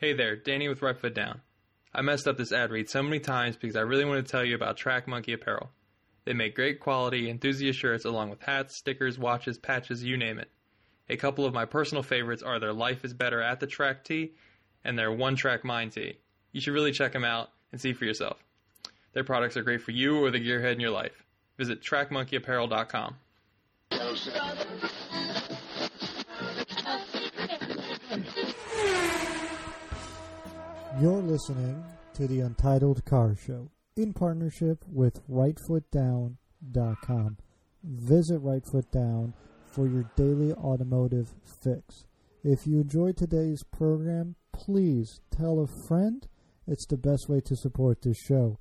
Hey there, Danny with Right Foot Down. I messed up this ad read so many times because I really want to tell you about Track Monkey Apparel. They make great quality enthusiast shirts along with hats, stickers, watches, patches, you name it. A couple of my personal favorites are their Life is Better at the Track tee and their One Track Mind tee. You should really check them out and see for yourself. Their products are great for you or the gearhead in your life. Visit trackmonkeyapparel.com. You're listening to the Untitled Car Show in partnership with RightFootDown.com. Visit RightFootDown for your daily automotive fix. If you enjoyed today's program, please tell a friend. It's the best way to support this show.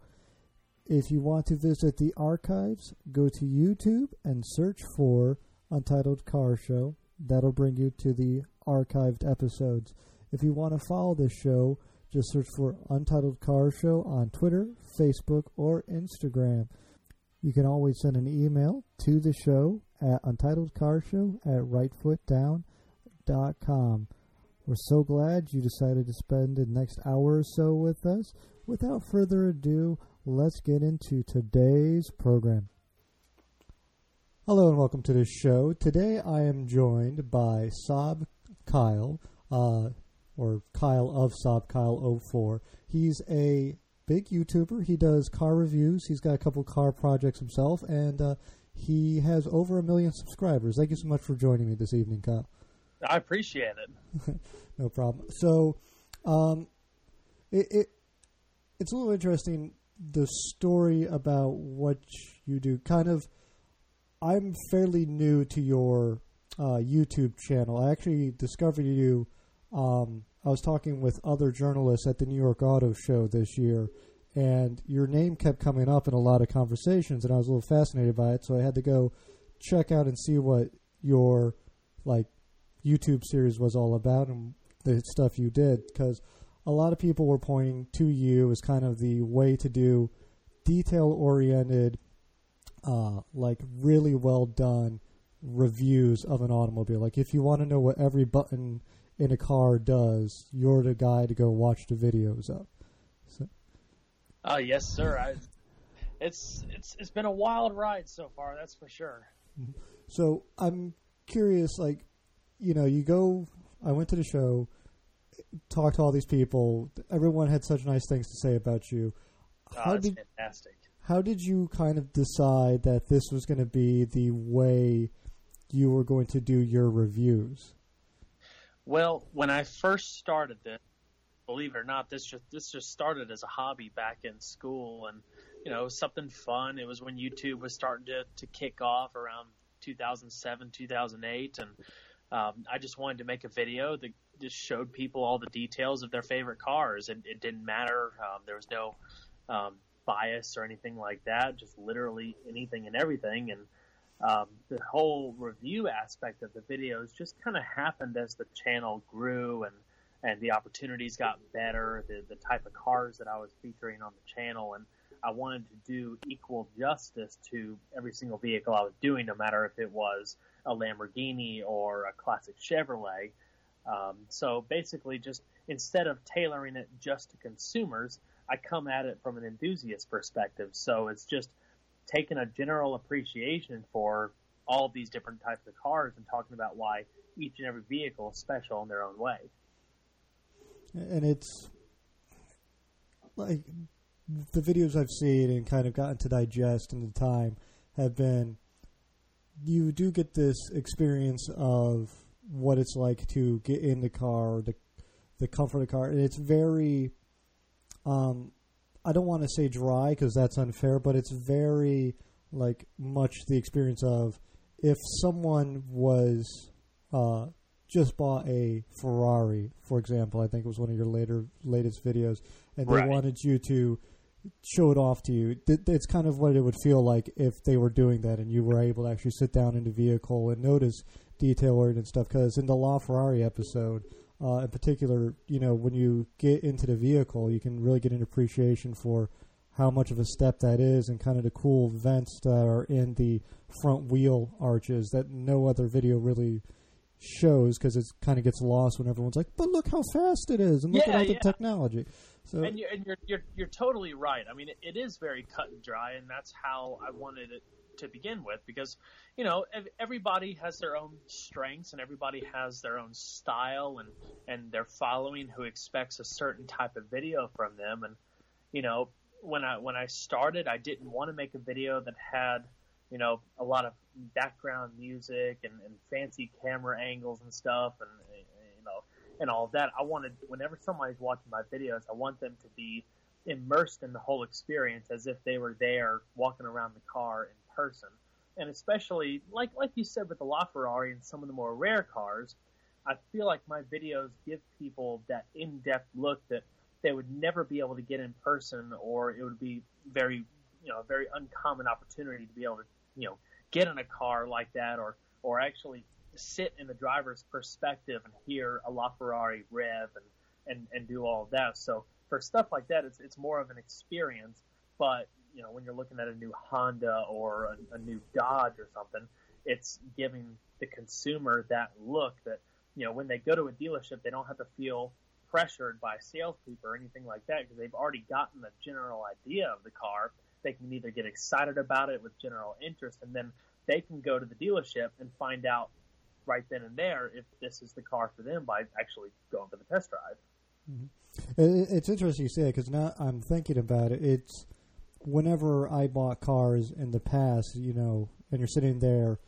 If you want to visit the archives, go to YouTube and search for Untitled Car Show. That'll bring you to the archived episodes. If you want to follow this show, just search for Untitled Car Show on Twitter, Facebook, or Instagram. You can always send an email to the show at untitledcarshow at rightfootdown.com. We're so glad you decided to spend the next hour or so with us. Without further ado, let's get into today's program. Hello and welcome to the show. Today I am joined by Saab Kyle, uh, or Kyle of Saab Kyle 04. He's a big YouTuber. He does car reviews. He's got a couple car projects himself, and uh, he has over a million subscribers. Thank you so much for joining me this evening, Kyle. I appreciate it. no problem. So, um, it, it it's a little interesting the story about what you do. Kind of, I'm fairly new to your uh, YouTube channel. I actually discovered you. Um, I was talking with other journalists at the New York Auto Show this year, and your name kept coming up in a lot of conversations, and I was a little fascinated by it. So I had to go check out and see what your like YouTube series was all about and the stuff you did because a lot of people were pointing to you as kind of the way to do detail oriented, uh, like really well done reviews of an automobile. Like if you want to know what every button in a car does, you're the guy to go watch the videos of. So. Uh, yes, sir. I, it's it's it's been a wild ride so far. That's for sure. So I'm curious, like you know, you go. I went to the show, talked to all these people. Everyone had such nice things to say about you. Oh, how did, fantastic. How did you kind of decide that this was going to be the way you were going to do your reviews? Well, when I first started this, believe it or not, this just this just started as a hobby back in school, and you know, something fun. It was when YouTube was starting to to kick off around 2007, 2008, and um, I just wanted to make a video that just showed people all the details of their favorite cars, and it didn't matter. Um, there was no um, bias or anything like that. Just literally anything and everything, and um, the whole review aspect of the videos just kind of happened as the channel grew and and the opportunities got better. The the type of cars that I was featuring on the channel and I wanted to do equal justice to every single vehicle I was doing, no matter if it was a Lamborghini or a classic Chevrolet. Um, so basically, just instead of tailoring it just to consumers, I come at it from an enthusiast perspective. So it's just taking a general appreciation for all these different types of cars and talking about why each and every vehicle is special in their own way. And it's like the videos I've seen and kind of gotten to digest in the time have been you do get this experience of what it's like to get in the car, the the comfort of the car, and it's very. Um, I don't want to say dry because that's unfair, but it's very like much the experience of if someone was uh, just bought a Ferrari, for example. I think it was one of your later latest videos, and they right. wanted you to show it off to you. It's kind of what it would feel like if they were doing that and you were able to actually sit down in the vehicle and notice detail oriented stuff. Because in the LaFerrari episode, uh, in particular, you know, when you get into the vehicle, you can really get an appreciation for how much of a step that is and kind of the cool vents that are in the front wheel arches that no other video really shows because it kind of gets lost when everyone's like, "But look how fast it is, and look Yeah, at all the yeah. technology." So and you're, and you're you're you're totally right. I mean, it, it is very cut and dry, and that's how I wanted it to begin with. Because you know, everybody has their own strengths, and everybody has their own style, and and their following who expects a certain type of video from them. And you know, when I when I started, I didn't want to make a video that had you know a lot of background music and, and fancy camera angles and stuff, and you know and all that. I wanted whenever somebody's watching my videos, I want them to be immersed in the whole experience as if they were there walking around the car person. And especially like like you said with the LaFerrari and some of the more rare cars, I feel like my videos give people that in-depth look that they would never be able to get in person or it would be very you know, a very uncommon opportunity to be able to, you know, get in a car like that or or actually sit in the driver's perspective and hear a LaFerrari rev and, and, and do all of that. So for stuff like that, it's, it's more of an experience. But, you know, when you're looking at a new Honda or a, a new Dodge or something, it's giving the consumer that look that, you know, when they go to a dealership, they don't have to feel pressured by salespeople or anything like that because they've already gotten a general idea of the car. They can either get excited about it with general interest and then they can go to the dealership and find out right then and there if this is the car for them by actually going for the test drive. Mm-hmm. It, it's interesting you say it because now I'm thinking about it. It's whenever I bought cars in the past, you know, and you're sitting there,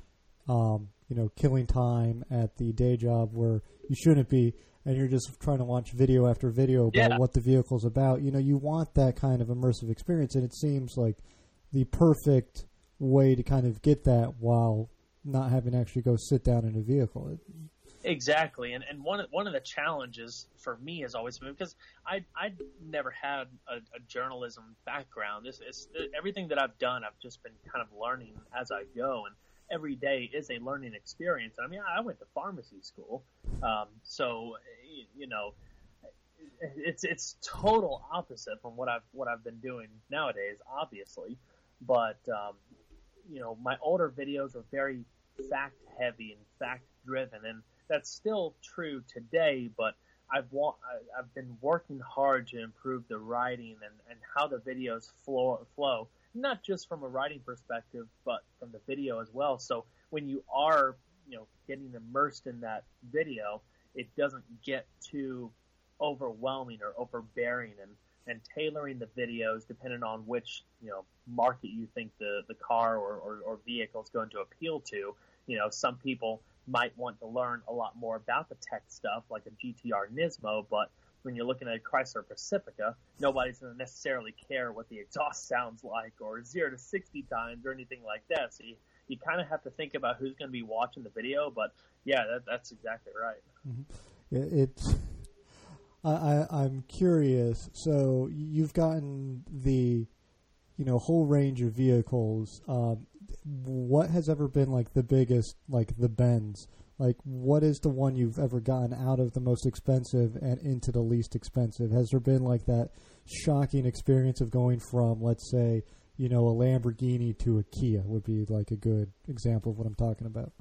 um, you know, killing time at the day job where you shouldn't be, and you're just trying to watch video after video about Yeah. what the vehicle's about. You know, you want that kind of immersive experience, and it seems like the perfect way to kind of get that while not having to actually go sit down in a vehicle. It, Exactly, and and one one of the challenges for me has always been because I I never had a, a journalism background. This is everything that I've done. I've just been kind of learning as I go, and every day is a learning experience. I mean, I went to pharmacy school, um, so you know, it's it's total opposite from what I've what I've been doing nowadays, obviously. But um, you know, my older videos are very fact heavy and fact driven, and that's still true today. But I've wa- I've been working hard to improve the writing and, and how the videos flow flow, not just from a writing perspective, but from the video as well. So when you are you know getting immersed in that video, it doesn't get too overwhelming or overbearing and and tailoring the videos depending on which you know market you think the the car or, or, or vehicle is going to appeal to. You know, some people might want to learn a lot more about the tech stuff, like a GTR Nismo, but when you're looking at a Chrysler Pacifica, nobody's going to necessarily care what the exhaust sounds like or zero to 60 times or anything like that. So you, you kind of have to think about who's going to be watching the video, but yeah, that, that's exactly right. It, it's I, I I'm curious. So you've gotten the you know whole range of vehicles. Um, what has ever been like the biggest like the bends? Like what is the one you've ever gotten out of the most expensive and into the least expensive? Has there been like that shocking experience of going from let's say you know a Lamborghini to a Kia would be like a good example of what I'm talking about.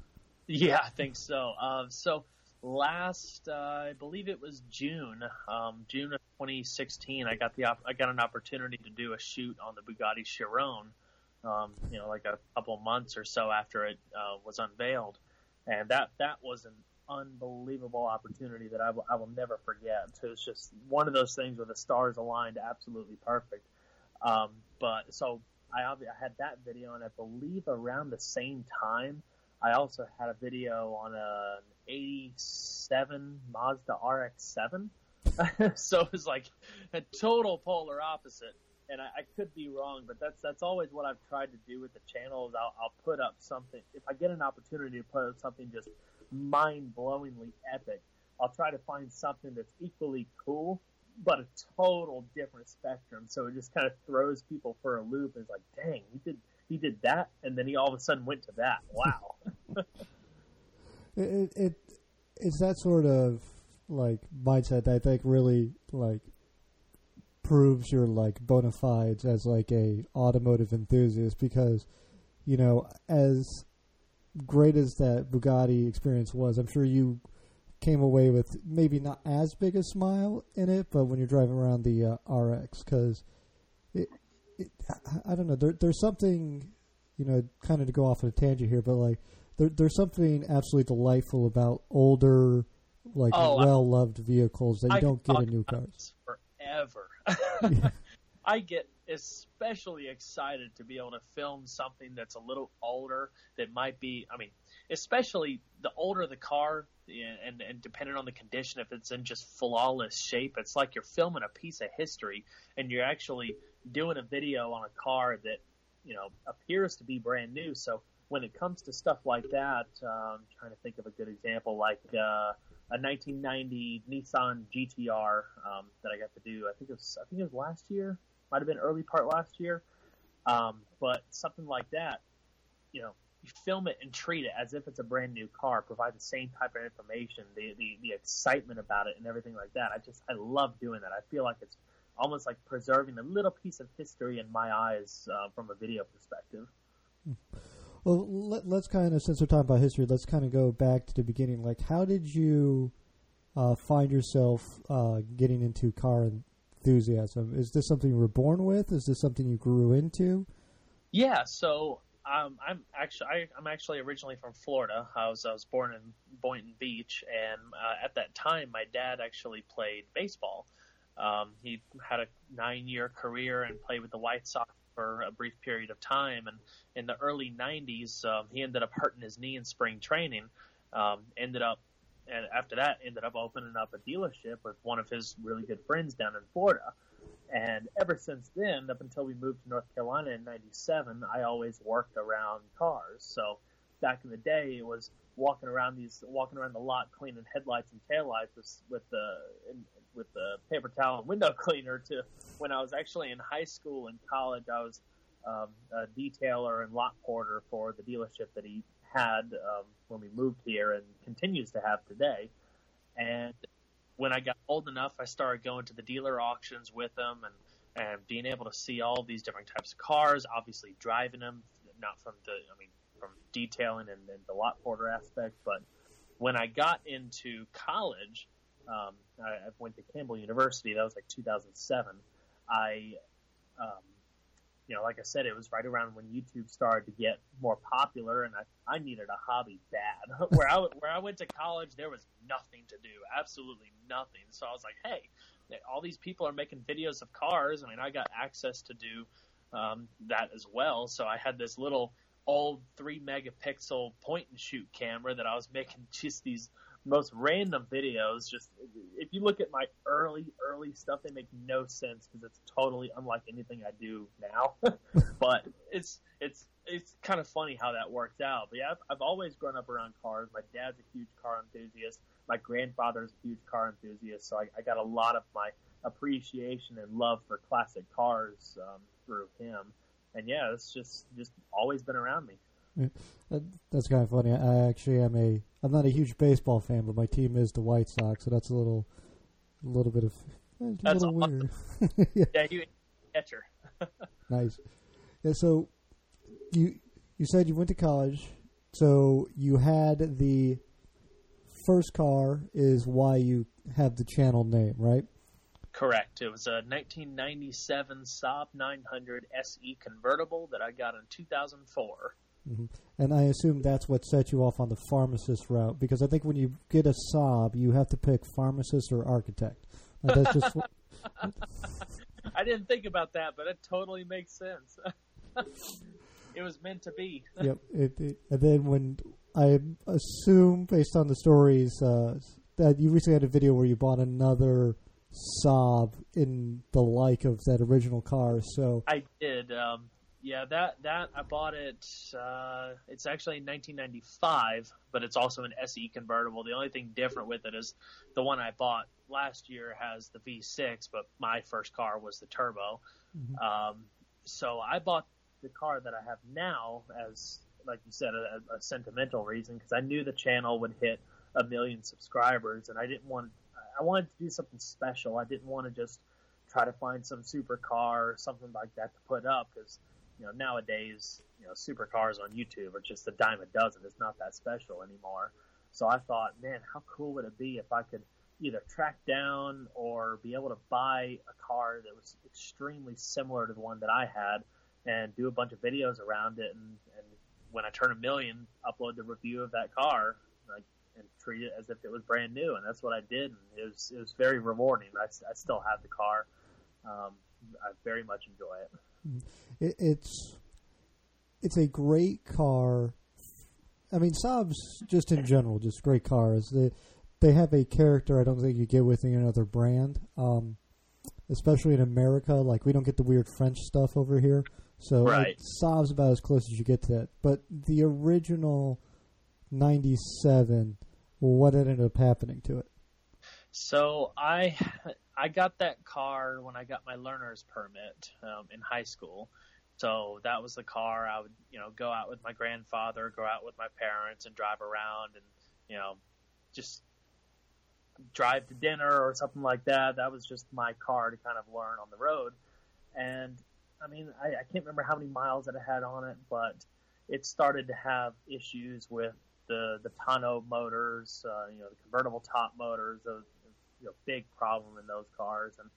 Yeah, I think so. Um, so last, uh, I believe it was June, um, June of 2016. I got the op- I got an opportunity to do a shoot on the Bugatti Chiron. Um, you know, like a couple months or so after it uh, was unveiled, and that that was an unbelievable opportunity that I will, I will never forget. So it's just one of those things where the stars aligned absolutely perfect. Um, but so I, I had that video, and I believe around the same time, I also had a video on an 87 Mazda RX-7. so it was like a total polar opposite. And I, I could be wrong, but that's that's always what I've tried to do with the channel. Is I'll, I'll put up something if I get an opportunity to put up something just mind-blowingly epic. I'll try to find something that's equally cool, but a total different spectrum. So it just kind of throws people for a loop. It's like, dang, he did he did that, and then he all of a sudden went to that. Wow. it, it, it it's that sort of like mindset that I think really like proves your like bona fides as like a automotive enthusiast because you know as great as that Bugatti experience was, I'm sure you came away with maybe not as big a smile in it, but when you're driving around the uh, RX, because it, it, I, don't know, there, there's something, you know, kind of to go off on a tangent here, but like there, there's something absolutely delightful about older, like Oh, well loved vehicles that you I don't get in new cars. Yeah. I get especially excited to be able to film something that's a little older that might be, I mean, especially the older the car and, and depending on the condition, if it's in just flawless shape, it's like you're filming a piece of history and you're actually doing a video on a car that, you know, appears to be brand new. So when it comes to stuff like that, um, trying to think of a good example, like, uh, a 1990 Nissan GTR um, that I got to do. I think it was I think it was last year. Might have been early part last year. Um, but something like that, you know, you film it and treat it as if it's a brand new car. Provide the same type of information, the the, the excitement about it, and everything like that. I just I love doing that. I feel like it's almost like preserving a little piece of history in my eyes uh, from a video perspective. Well, let, let's kind of, since we're talking about history, let's kind of go back to the beginning. Like, how did you uh, find yourself uh, getting into car enthusiasm? Is this something you were born with? Is this something you grew into? Yeah, so um, I'm actually I, I'm actually originally from Florida. I was I was born in Boynton Beach, and uh, at that time, my dad actually played baseball. Um, he had a nine year career and played with the White Sox for a brief period of time. And in the early 90s, um, he ended up hurting his knee in spring training. Um, ended up, and after that, ended up opening up a dealership with one of his really good friends down in Florida. And ever since then, up until we moved to North Carolina in '97, I always worked around cars. So back in the day, it was walking around these, walking around the lot, cleaning headlights and taillights with, with the with the paper towel and window cleaner. To when I was actually in high school and college, I was um, a detailer and lot porter for the dealership that he had um, when we moved here and continues to have today. And when I got old enough, I started going to the dealer auctions with them and, and being able to see all these different types of cars, obviously driving them, not from the, I mean, from detailing and, and the lot porter aspect. But when I got into college, um, I, I went to Campbell University. That was like 2007. I, um, you know, like I said, it was right around when YouTube started to get more popular, and I, I needed a hobby bad. where I where I went to college, there was nothing to do, absolutely nothing. So I was like, hey, all these people are making videos of cars. I mean, I got access to do um, that as well. So I had this little old three megapixel point and shoot camera that I was making just these most random videos. Just if you look at my early, early stuff, they make no sense because it's totally unlike anything I do now. but it's it's it's kind of funny how that worked out. But yeah, I've, I've always grown up around cars. My dad's a huge car enthusiast. My grandfather's a huge car enthusiast. So I, I got a lot of my appreciation and love for classic cars um, through him. And yeah, it's just just always been around me. That, that's kind of funny. I actually am a. I'm not a huge baseball fan, but my team is the White Sox, so that's a little, a little bit of, eh, a That's little awesome. weird. yeah, Yeah, you catcher. nice. Yeah, so you you said you went to college, so you had the first car is why you have the channel name, right? Correct. It was a 1997 Saab 900 SE convertible that I got in 2004. And I assume that's what set you off on the pharmacist route because I think when you get a Saab, you have to pick pharmacist or architect. Like, that's just I didn't think about that, but it totally makes sense. it was meant to be. yep. It, it, and then when I assume, based on the stories, uh, that you recently had a video where you bought another Saab in the like of that original car. So I did. Um, yeah, that that I bought it. Uh, it's actually in 1995, but it's also an SE convertible. The only thing different with it is the one I bought last year has the V6, but my first car was the turbo. Um, so I bought the car that I have now as, like you said, a, a sentimental reason because I knew the channel would hit a million subscribers, and I didn't want. I wanted to do something special. I didn't want to just try to find some supercar or something like that to put up because you know nowadays you know supercars on YouTube are just a dime a dozen. It's not that special anymore. So I thought, man, how cool would it be if I could either track down or be able to buy a car that was extremely similar to the one that I had and do a bunch of videos around it and, and when I turn a million, upload the review of that car, like and treat it as if it was brand new. And that's what I did. And it was it was very rewarding. I, I still have the car. Um, I very much enjoy it. It. It's it's a great car. I mean, Saabs just in general, just great cars. They they have a character I don't think you get with any other brand. Um, especially in America, like we don't get the weird French stuff over here. So Right. like, Saab's about as close as you get to that. But the original '97, what ended up happening to it? So I I got that car when I got my learner's permit um, in high school. So that was the car I would you know go out with my grandfather, go out with my parents, and drive around and you know just drive to dinner or something like that. That was just my car to kind of learn on the road. And I mean, I, I can't remember how many miles that I had on it, but it started to have issues with the the tonneau motors, uh, you know, the convertible top motors. Those you know, big problem in those cars, and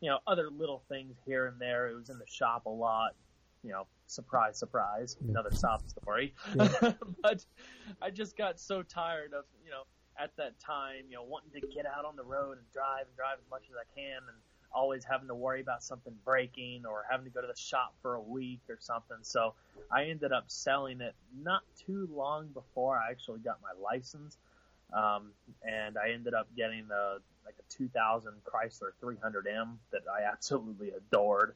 you know, other little things here and there. It was in the shop a lot. You know, surprise, surprise, Yeah. another sob story. Yeah. but I just got so tired of you know at that time, you know, wanting to get out on the road and drive and drive as much as I can, and always having to worry about something breaking or having to go to the shop for a week or something. So I ended up selling it not too long before I actually got my license, um, and I ended up getting the like a 2000 Chrysler 300M that I absolutely adored.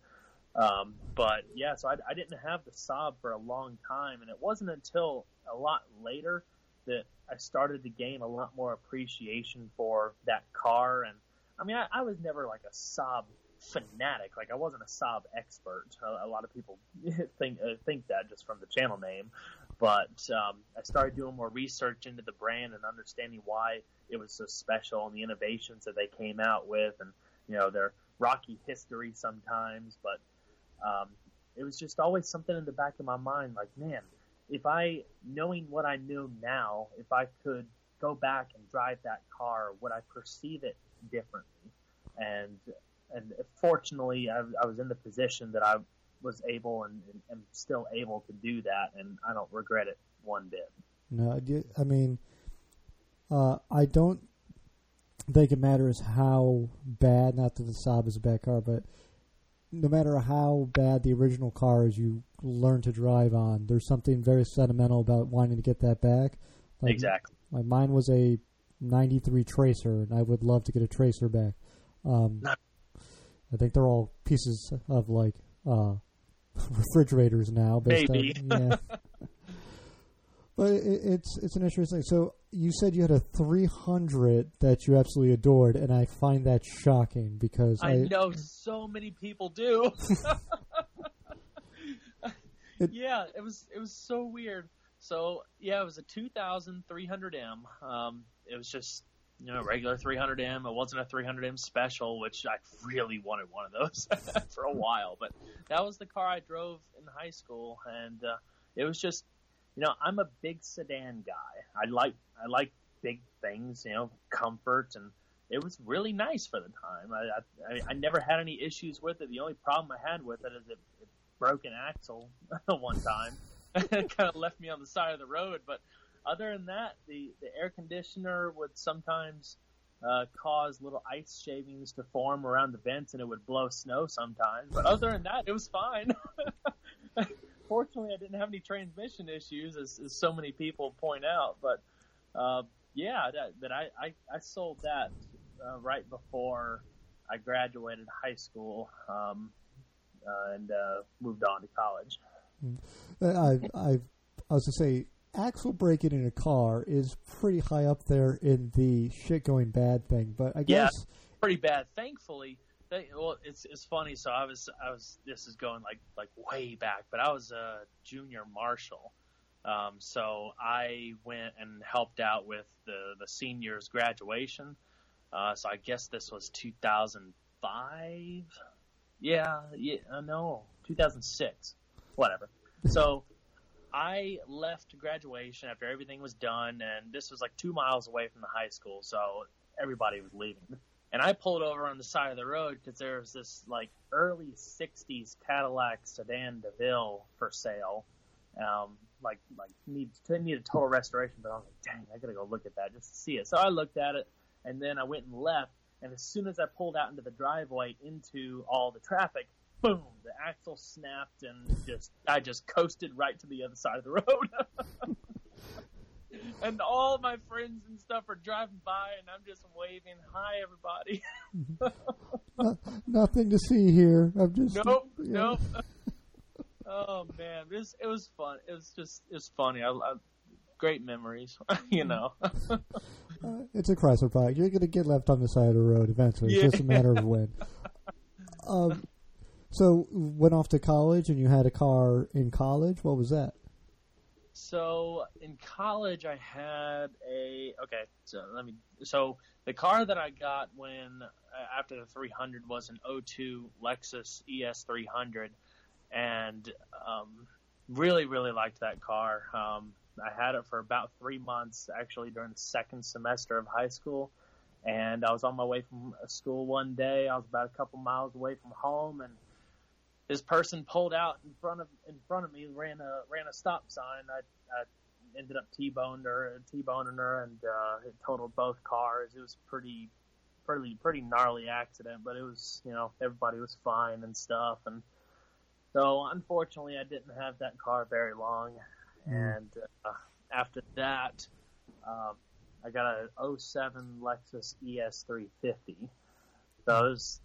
Um, but yeah, so I, I didn't have the Saab for a long time, and it wasn't until a lot later that I started to gain a lot more appreciation for that car. And I mean, I, I was never like a Saab fanatic. Like I wasn't a Saab expert. A, a lot of people think uh, think that just from the channel name. But um, I started doing more research into the brand and understanding why it was so special and the innovations that they came out with, and you know their rocky history sometimes. But um, it was just always something in the back of my mind, like man, if I, knowing what I know now, if I could go back and drive that car, would I perceive it differently? And and fortunately, I, I was in the position that I was able and, and am still able to do that, and I don't regret it one bit. No, I mean, uh, I don't think it matters how bad. Not that the Saab is a bad car, but no matter how bad the original car is, you learn to drive on. There's something very sentimental about wanting to get that back. Like, exactly. Like mine was a '93 Tracer, and I would love to get a Tracer back. Um, I think they're all pieces of like uh, refrigerators now. Based Maybe. On, yeah. but it, it's it's an interesting. Thing so you said you had a 300 that you absolutely adored, and I find that shocking because I know so many people do. It- yeah, it was it was so weird. So yeah, it was a 2300M. Um, it was just you know regular 300M. It wasn't a 300M special, which I really wanted one of those for a while. But that was the car I drove in high school, and uh, it was just you know I'm a big sedan guy. I like I like big things, you know, comfort and it was really nice for the time. I, I I never had any issues with it. The only problem I had with it is it, it broke an axle one time. it kind of left me on the side of the road. But other than that, the the air conditioner would sometimes uh, cause little ice shavings to form around the vents, and it would blow snow sometimes. But other than that, it was fine. Fortunately, I didn't have any transmission issues, as, as so many people point out. But uh, yeah, that, that I, I, I sold that uh, right before I graduated high school um, uh, and uh, moved on to college. I I I was to say axle breaking in a car is pretty high up there in the shit going bad thing, but I Yeah. guess Pretty bad. Thankfully, they, well, it's it's funny. So I was I was this is going like like way back, but I was a junior marshal. Um, so I went and helped out with the the seniors graduation. Uh, so I guess this was 2005. Yeah, yeah, uh, no, 2006. whatever. So I left graduation after everything was done, and this was like two miles away from the high school, so everybody was leaving. And I pulled over on the side of the road because there was this like early '60s Cadillac sedan DeVille for sale. Um, like like needs need a total restoration, but I was like, dang, I gotta go look at that just to see it. So I looked at it, and then I went and left. And as soon as I pulled out into the driveway into all the traffic, boom, the axle snapped and just I just coasted right to the other side of the road. and all my friends and stuff are driving by and I'm just waving, "Hi everybody." No, nothing to see here. I'm just nope, nope. oh man, it was it was fun. It was just it was funny. I, I great memories, you know. Uh, it's a Chrysler product. You're going to get left on the side of the road eventually. It's Yeah. just a matter of when. Um, so went off to college, and you had a car in college. What was that? So in college, I had a okay. So let me. So the car that I got when uh, after the 300 was an 02 Lexus ES 300, and um, really really liked that car. Um, I had it for about three months, actually during the second semester of high school. And I was on my way from school one day. I was about a couple miles away from home, and this person pulled out in front of in front of me, ran a ran a stop sign. I, I ended up t-boned her, t-boning her, and uh, it totaled both cars. It was pretty, pretty, pretty gnarly accident, but it was you know everybody was fine and stuff. And so unfortunately, I didn't have that car very long. Mm. And uh, after that, um, I got a 07 Lexus E ES350. So it was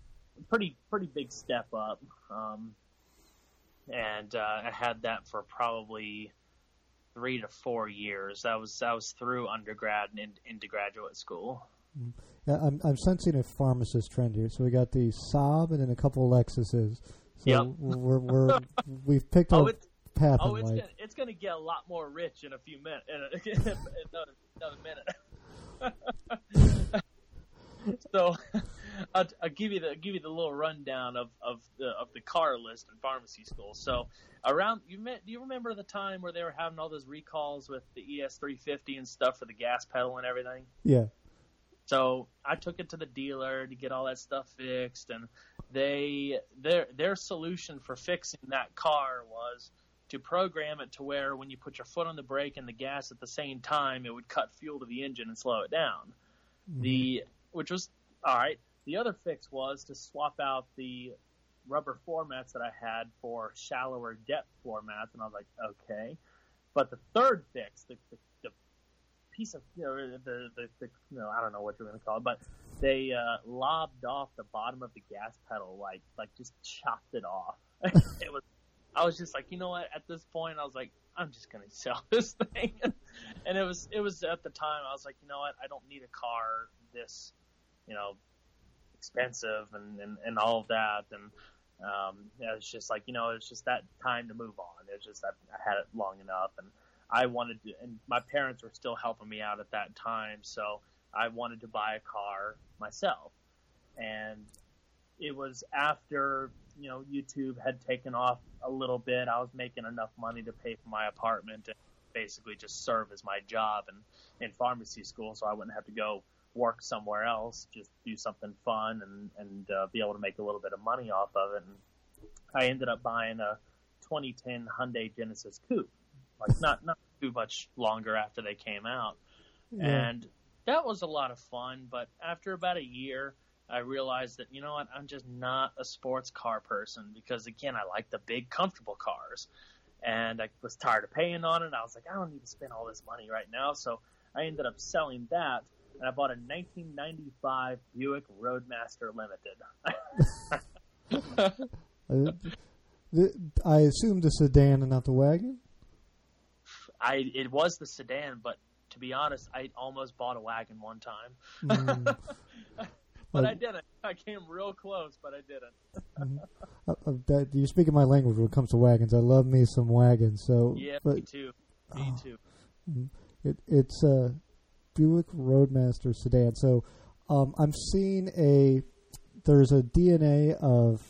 pretty pretty big step up. Um, and uh, I had that for probably three to four years. I was that was through undergrad and in, into graduate school. I'm, I'm sensing a pharmacist trend here. So we got the Saab and then a couple of Lexuses. So Yep. we're, we're we've picked Oh, our it's path oh, it's life. gonna, it's get a lot more rich in a few minutes. In, a, in another, another minute. so, I'll, I'll give you the give you the little rundown of, of the of the car list in pharmacy school. So, around you met, do you remember the time where they were having all those recalls with the ES350 and stuff for the gas pedal and everything? Yeah. So I took it to the dealer to get all that stuff fixed, and they their their solution for fixing that car was to program it to where when you put your foot on the brake and the gas at the same time, it would cut fuel to the engine and slow it down. Mm-hmm. The which was all right. The other fix was to swap out the rubber floor mats that I had for shallower depth floor mats, and I was like, okay. But the third fix, the, the, the piece of you know the the, the you know, I don't know what you're going to call it, but they uh, lobbed off the bottom of the gas pedal, like like just chopped it off. it was. I was just like, you know what? At this point, I was like, I'm just gonna sell this thing. and it was it was at the time I was like, you know what? I don't need a car this, you know, expensive and and, and all of that. And um, it was just like, you know, it's just that time to move on. It's just that I had it long enough, and I wanted to. And my parents were still helping me out at that time, so I wanted to buy a car myself. And it was after you know YouTube had taken off a little bit. I was making enough money to pay for my apartment and basically just serve as my job and in pharmacy school, so I wouldn't have to go work somewhere else. Just do something fun and and uh, be able to make a little bit of money off of it. And I ended up buying a 2010 Hyundai Genesis Coupe, like not not too much longer after they came out Yeah. and that was a lot of fun. But after about a year, I realized that you know what, I'm just not a sports car person because again, I like the big, comfortable cars, and I was tired of paying on it. I was like, I don't need to spend all this money right now, so I ended up selling that. And I bought a 1995 Buick Roadmaster Limited. Uh, I assume the sedan and not the wagon. I it was the sedan, but to be honest, I almost bought a wagon one time, Mm, but Uh, I didn't. I came real close, but I didn't. uh, uh, that, you're speaking my language when it comes to wagons. I love me some wagons. So, Yeah, but me too. Me Oh. too. It, it's a Buick Roadmaster sedan. So um, I'm seeing a there's a DNA of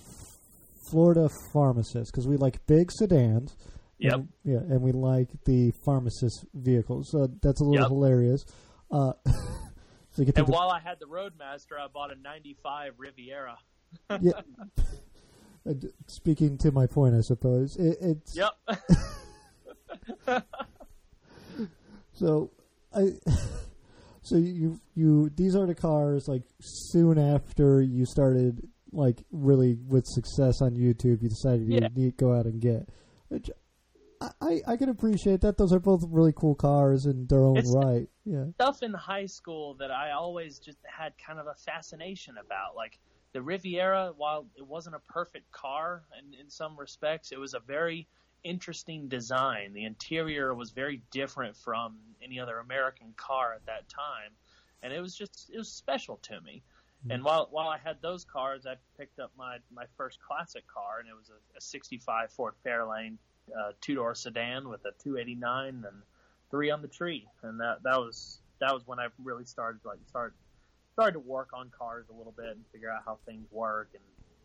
Florida pharmacists because we like big sedans. Yep. And, yeah, and we like the pharmacist vehicles. So that's a little Yep. hilarious. Uh, so And the- while I had the Roadmaster, I bought a '95 Riviera. yeah. Uh, Speaking to my point, I suppose it, it's Yep. so I. So you you these are the cars like soon after you started like really with success on YouTube you decided you Yeah. need to go out and get. Which I, I I can appreciate that those are both really cool cars in their own It's- right. Yeah. Stuff in high school that I always just had kind of a fascination about, like the Riviera. While it wasn't a perfect car in, in some respects, it was a very interesting design. The interior was very different from any other American car at that time, and it was just it was special to me. And while while I had those cars, I picked up my my first classic car, and it was a, a '65 Ford Fairlane uh, two door sedan with a 289 and three on the tree, and that that was that was when I really started like start started to work on cars a little bit and figure out how things work and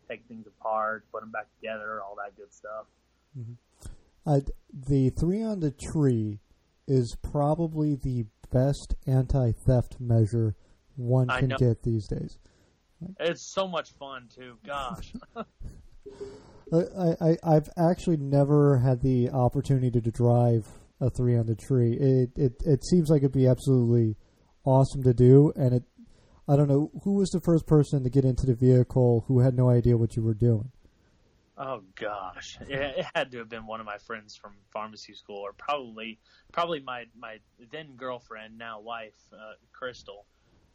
take things apart, put them back together, all that good stuff. Uh, the three on the tree is probably the best anti-theft measure one I can know. get these days. It's so much fun too. Gosh, I, I I've actually never had the opportunity to drive a three on the tree. It it it seems like it'd be absolutely awesome to do, and it. I don't know who was the first person to get into the vehicle who had no idea what you were doing. Oh gosh, it, had to have been one of my friends from pharmacy school, or probably probably my my then girlfriend, now wife, uh, Crystal.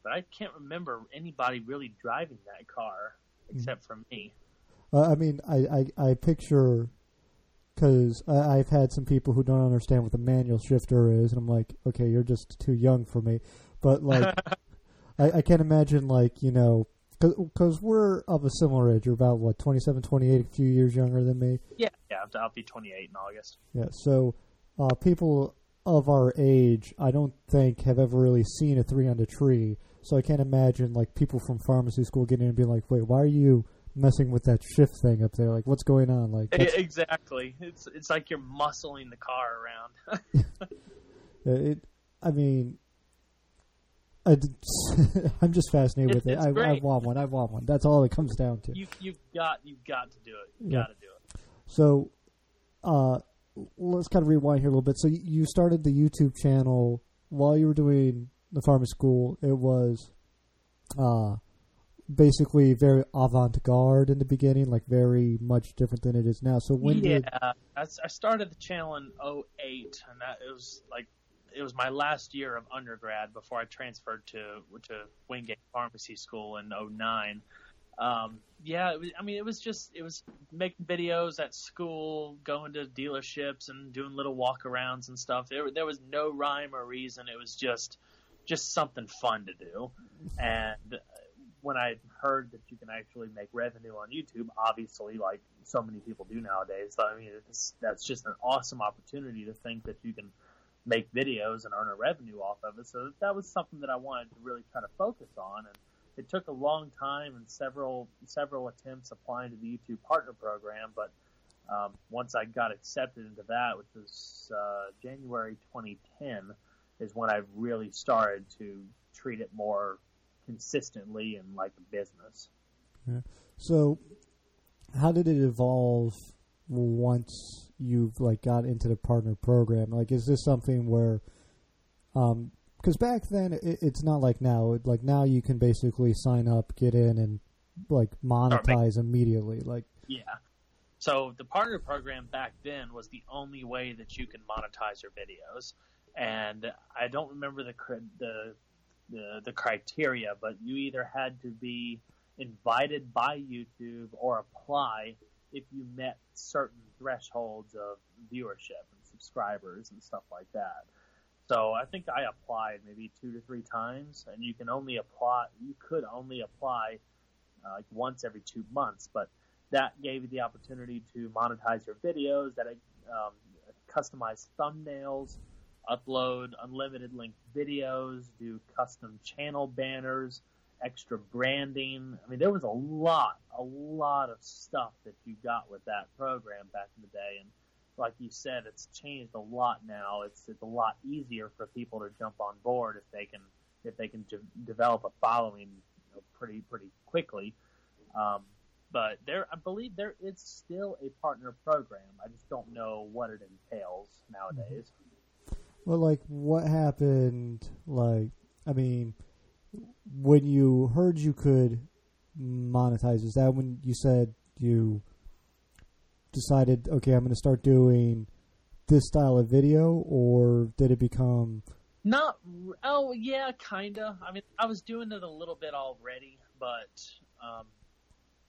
But I can't remember anybody really driving that car except for me. Uh, I mean, I I, I picture because I've had some people who don't understand what the manual shifter is, and I'm like, okay, you're just too young for me. But like, I, I can't imagine like you know, because we're of a similar age. You're about what 27, 28, a few years younger than me. Yeah, yeah, I'll be 28 in August. Yeah. So uh, people of our age, I don't think have ever really seen a three on the tree. So I can't imagine like people from pharmacy school getting in and being like, wait, why are you messing with that shift thing up there? Like, what's going on? Like, exactly. It's it's like you're muscling the car around. It, I mean, I, am just fascinated with it. it's I, I want one. I want one. That's all it comes down to. you you got you've got to do it. You Yeah. got to do it. So, uh, let's kind of rewind here a little bit. So, you started the YouTube channel while you were doing the pharmacy school. It was, uh, basically very avant-garde in the beginning, like very much different than it is now. So, when yeah, did I, I started the channel in 08, and that it was like it was my last year of undergrad before I transferred to to Wingate Pharmacy School in 09. Um, yeah, was, I mean, it was just it was making videos at school, going to dealerships, and doing little walkarounds and stuff. There there was no rhyme or reason. It was just just something fun to do, and when I heard that you can actually make revenue on YouTube, obviously, like so many people do nowadays, I mean, that's just an awesome opportunity to think that you can make videos and earn a revenue off of it. So that was something that I wanted to really try to focus on, and it took a long time and several several attempts applying to the YouTube Partner Program, but um, once I got accepted into that, which was uh, January 2010, is when I really started to treat it more consistently and like a business. Yeah. So, how did it evolve once you've like got into the partner program? Like, is this something where, um, because back then it, it's not like now. Like now, you can basically sign up, get in, and like monetize immediately. Like, Yeah. So the partner program back then was the only way that you can monetize your videos, and I don't remember the the the, the criteria, but you either had to be invited by YouTube or apply if you met certain thresholds of viewership and subscribers and stuff like that. So I think I applied maybe two to three times, and you can only apply. You could only apply uh, like once every two months, but that gave you the opportunity to monetize your videos, that um, customize thumbnails, upload unlimited length videos, do custom channel banners, extra branding. I mean, there was a lot, a lot of stuff that you got with that program back in the day. And like you said, it's changed a lot now. It's it's a lot easier for people to jump on board if they can if they can de- develop a following you know, pretty pretty quickly. Um, but there, I believe there is still a partner program. I just don't know what it entails nowadays. Well, like what happened? Like, I mean, when you heard you could monetize, is that when you said you decided, okay, I'm going to start doing this style of video, or did it become? Not. Oh yeah, kinda. I mean, I was doing it a little bit already, but um,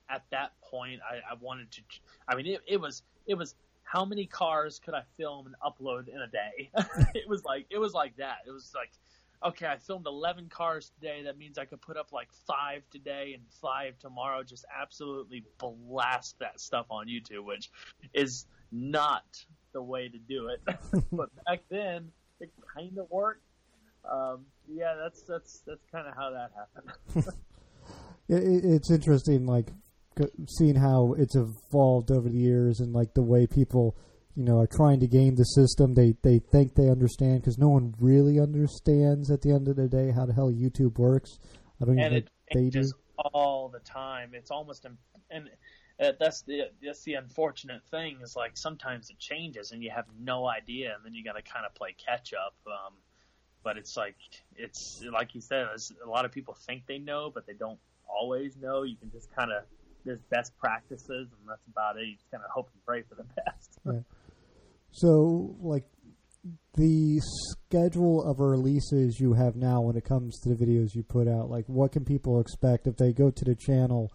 at that point, I, I wanted to. I mean, it, it was it was how many cars could I film and upload in a day? it was like it was like that. It was like, okay, I filmed 11 cars today. That means I could put up like five today and five tomorrow. Just absolutely blast that stuff on YouTube, which is not the way to do it. but back then, it kind of worked. Um, yeah, that's that's that's kind of how that happened. it, it's interesting, like seeing how it's evolved over the years and like the way people you know are trying to game the system they they think they understand because no one really understands at the end of the day how the hell youtube works i don't and even think they do all the time it's almost and uh, that's the that's the unfortunate thing is like sometimes it changes and you have no idea and then you got to kind of play catch up um, but it's like it's like you said a lot of people think they know but they don't always know you can just kind of there's best practices, and that's about it. You just kind of hope and pray for the best. yeah. So, like the schedule of releases you have now when it comes to the videos you put out, like what can people expect if they go to the channel?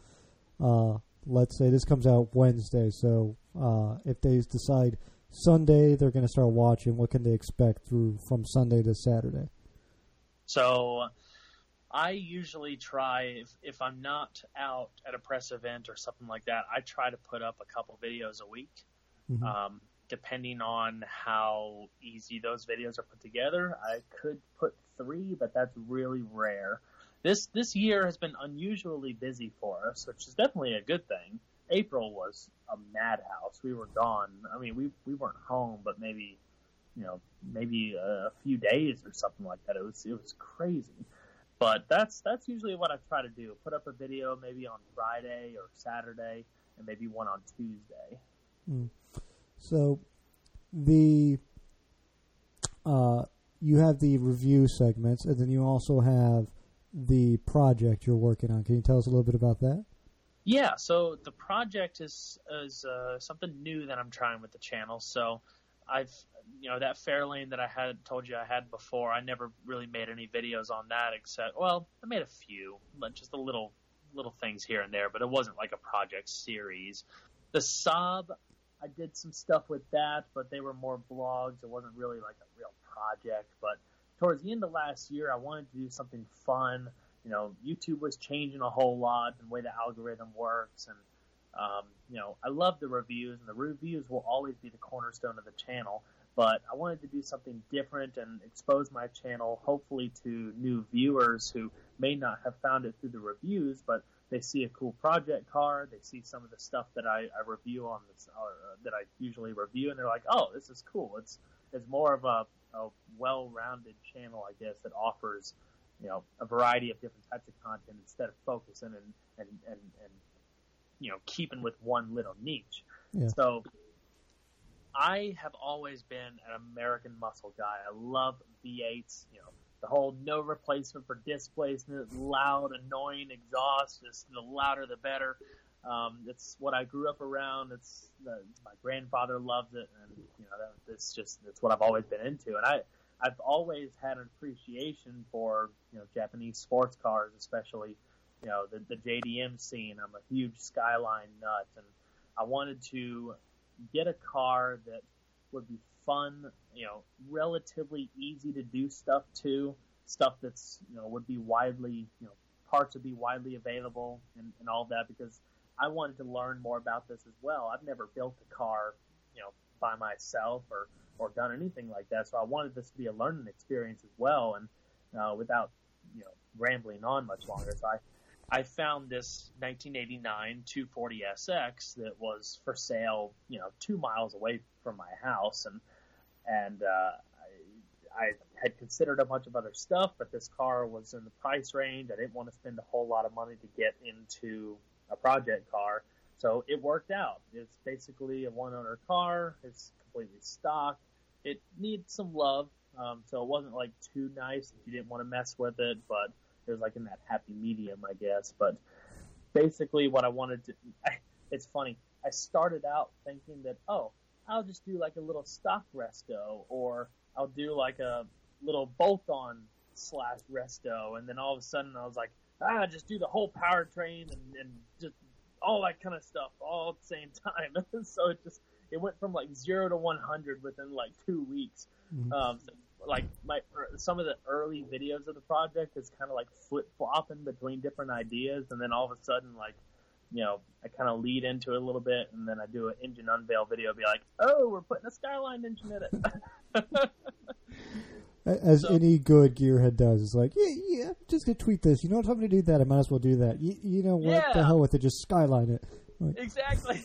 Uh, let's say this comes out Wednesday, so uh, if they decide Sunday they're going to start watching, what can they expect through from Sunday to Saturday? So I usually try if if I'm not out at a press event or something like that, I try to put up a couple videos a week. Mm-hmm. Um, depending on how easy those videos are put together, I could put three, but that's really rare. This this year has been unusually busy for us, which is definitely a good thing. April was a madhouse. We were gone. I mean, we we weren't home, but maybe you know maybe a few days or something like that. It was it was crazy. But that's that's usually what I try to do. Put up a video maybe on Friday or Saturday, and maybe one on Tuesday. Mm. So the uh, you have the review segments, and then you also have the project you're working on. Can you tell us a little bit about that? Yeah, so the project is is uh, something new that I'm trying with the channel. So I've you know that Fairlane that I had told you I had before. I never really made any videos on that except well, I made a few, but just a little little things here and there. But it wasn't like a project series. The Saab, I did some stuff with that, but they were more blogs. It wasn't really like a real project. But towards the end of last year, I wanted to do something fun. You know, YouTube was changing a whole lot and the way the algorithm works and um, you know, I love the reviews, and the reviews will always be the cornerstone of the channel but I wanted to do something different and expose my channel hopefully to new viewers who may not have found it through the reviews, but they see a cool project car, they see some of the stuff that I, I review on this, or uh, that I usually review, and they're like, "Oh, this is cool." It's it's more of a, a well-rounded channel, I guess, that offers you know a variety of different types of content instead of focusing and and and, and you know keeping with one little niche. Yeah. So I have always been an American muscle guy. I love V8s. You know, the whole no replacement for displacement, loud, annoying exhaust. Just the louder the better. Um, it's what I grew up around. It's the, my grandfather loved it, and you know, that, it's just it's what I've always been into. And I I've always had an appreciation for you know Japanese sports cars, especially you know the the JDM scene. I'm a huge Skyline nut, and I wanted to get a car that would be fun, you know, relatively easy to do stuff to, stuff that's, you know, would be widely, you know, parts would be widely available and, and all that because I wanted to learn more about this as well. I've never built a car, you know, by myself or, or done anything like that. So I wanted this to be a learning experience as well. And, uh, without, you know, rambling on much longer. So I, I found this 1989 240SX that was for sale, you know, two miles away from my house, and and uh, I, I had considered a bunch of other stuff, but this car was in the price range. I didn't want to spend a whole lot of money to get into a project car, so it worked out. It's basically a one-owner car. It's completely stock. It needs some love, um, so it wasn't like too nice if you didn't want to mess with it, but it was like in that happy medium, I guess. But basically, what I wanted to, I, it's funny. I started out thinking that, oh, I'll just do like a little stock resto, or I'll do like a little bolt-on slash resto, and then all of a sudden I was like, ah, just do the whole powertrain and, and just all that kind of stuff all at the same time. so it just it went from like zero to 100 within like two weeks. Mm-hmm. Um, like my some of the early videos of the project is kind of like flip flopping between different ideas, and then all of a sudden like you know, I kind of lead into it a little bit, and then I do an engine unveil video, be like, "Oh, we're putting a Skyline engine in it." As so, any good gearhead does, it's like, yeah, yeah, just gonna tweet this. You know, if I'm gonna do that, I might as well do that. You, you know what? Yeah. The hell with it, just Skyline it. Like, exactly.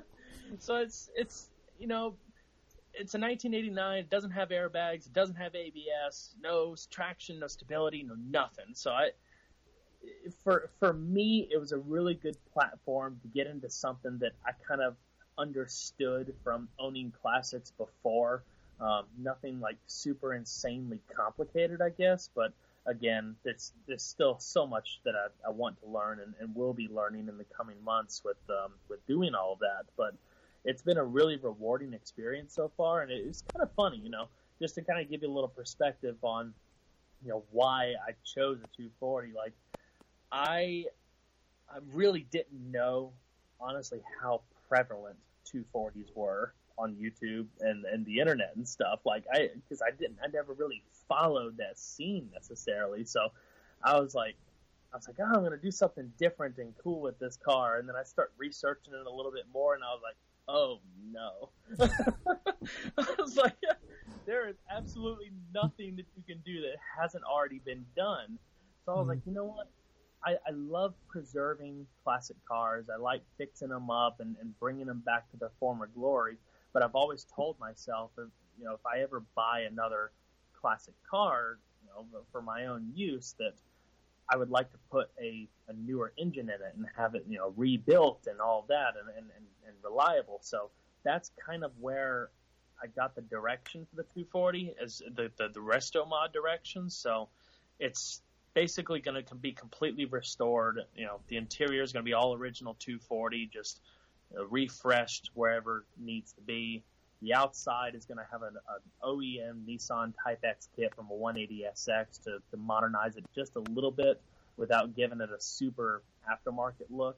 so it's it's you know it's a 1989. It doesn't have airbags. It doesn't have ABS. No traction. No stability. No nothing. So I, for for me, it was a really good platform to get into something that I kind of understood from owning classics before. Um, nothing like super insanely complicated, I guess, but again, there's, there's still so much that I, I want to learn and, and will be learning in the coming months with um, with doing all of that. But it's been a really rewarding experience so far, and it's kind of funny, you know, just to kind of give you a little perspective on, you know, why I chose a 240. Like, I, I really didn't know, honestly, how prevalent 240s were on YouTube and and the internet and stuff. Like, I because I didn't, I never really followed that scene necessarily, so I was like. I was like, oh, I'm going to do something different and cool with this car. And then I start researching it a little bit more, and I was like, oh no. I was like, there is absolutely nothing that you can do that hasn't already been done. So I was mm-hmm. like, you know what? I, I love preserving classic cars. I like fixing them up and, and bringing them back to their former glory. But I've always told myself, if, you know, if I ever buy another classic car, you know, for my own use, that I would like to put a, a newer engine in it and have it, you know, rebuilt and all that and, and, and, and reliable. So that's kind of where I got the direction for the 240 as the, the, the resto mod direction. So it's basically going to be completely restored. You know, the interior is going to be all original 240, just refreshed wherever needs to be. The outside is going to have an, an, OEM Nissan Type X kit from a 180SX to, to modernize it just a little bit without giving it a super aftermarket look.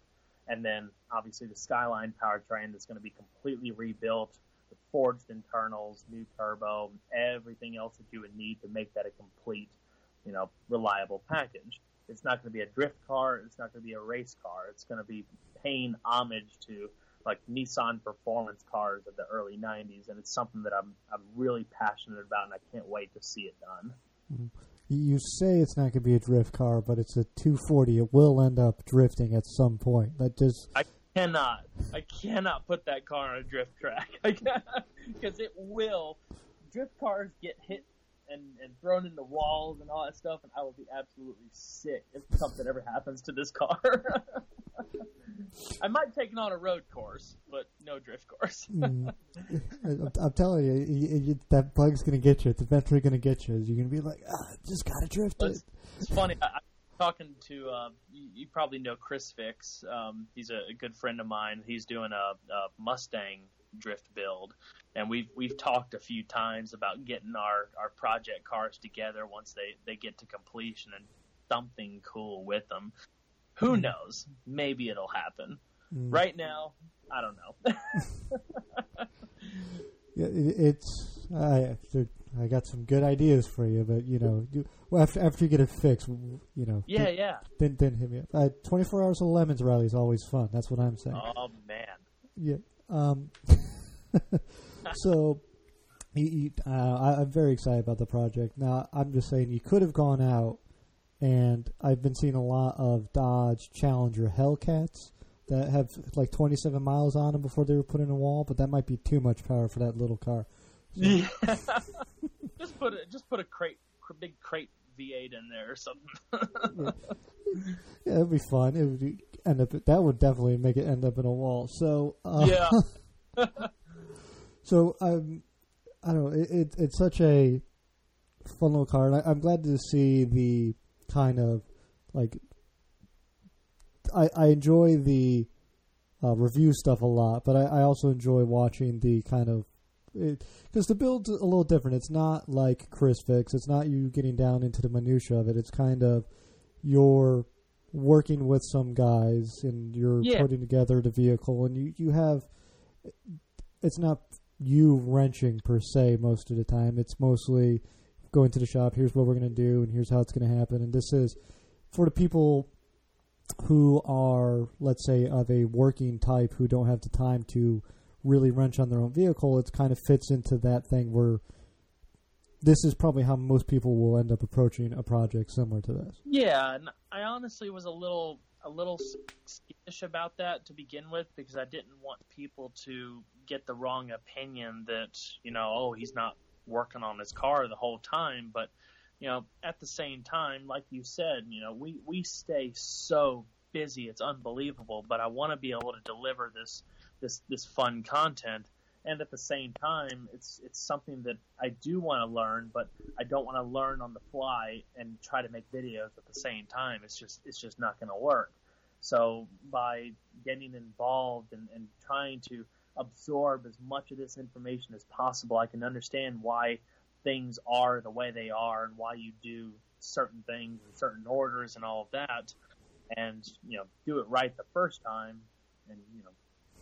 And then obviously the Skyline powertrain that's going to be completely rebuilt with forged internals, new turbo, everything else that you would need to make that a complete, you know, reliable package. It's not going to be a drift car. It's not going to be a race car. It's going to be paying homage to like Nissan performance cars of the early '90s, and it's something that I'm I'm really passionate about, and I can't wait to see it done. Mm-hmm. You say it's not going to be a drift car, but it's a 240. It will end up drifting at some point. That just I cannot, I cannot put that car on a drift track because it will. Drift cars get hit and, and thrown into walls and all that stuff, and I will be absolutely sick if something ever happens to this car. I might take it on a road course, but no drift course. mm. I'm, I'm, telling you, you, you, that bug's going to get you. It's eventually going to get you. You're going to be like, ah, just got to drift it. It's, funny. I, am talking to, um, you, you, probably know Chris Fix. Um, he's a, a, good friend of mine. He's doing a, a Mustang drift build and we've we've talked a few times about getting our our project cars together once they they get to completion and something cool with them who hmm. knows? Maybe it'll happen. Mm. Right now, I don't know. yeah, it, it's I I got some good ideas for you, but you know, you, well, after after you get it fixed, you know. Yeah, yeah. Then then hit me up. Uh, Twenty four hours of lemons rally is always fun. That's what I'm saying. Oh man. Yeah. Um. so. uh, I, I'm very excited about the project. Now, I'm just saying you could have gone out and I've been seeing a lot of Dodge Challenger Hellcats that have like 27 miles on them before they were put in a wall, but that might be too much power for that little car. Yeah. just put a just put a crate, cr- big crate V8 in there or something. Yeah, it'd be fun. It would be, end up that would definitely make it end up in a wall. So uh, yeah. So um, I don't know. It, it, it's such a fun little car, and I, I'm glad to see the kind of like. I I enjoy the uh, review stuff a lot, but I, I also enjoy watching the kind of because the build's a little different. It's not like Chris Fix. It's not you getting down into the minutia of it. It's kind of you're working with some guys and you're Yeah. putting together the vehicle, and you you have. It's not you wrenching per se most of the time. It's mostly going to the shop. Here's what we're going to do, and here's how it's going to happen. And this is for the people who are, let's say, of a working type who don't have the time to really wrench on their own vehicle. It kind of fits into that thing where this is probably how most people will end up approaching a project similar to this. Yeah, and I honestly was a little a little skittish about that to begin with because I didn't want people to get the wrong opinion that you know, oh, he's not working on his car the whole time. But you know, at the same time, like you said, you know, we we stay so busy, it's unbelievable. But I want to be able to deliver this this this fun content. And at the same time, it's it's something that I do want to learn, but I don't want to learn on the fly and try to make videos at the same time. It's just it's just not going to work. So by getting involved and, and trying to absorb as much of this information as possible, I can understand why things are the way they are and why you do certain things in certain orders and all of that, and you know do it right the first time. And you know,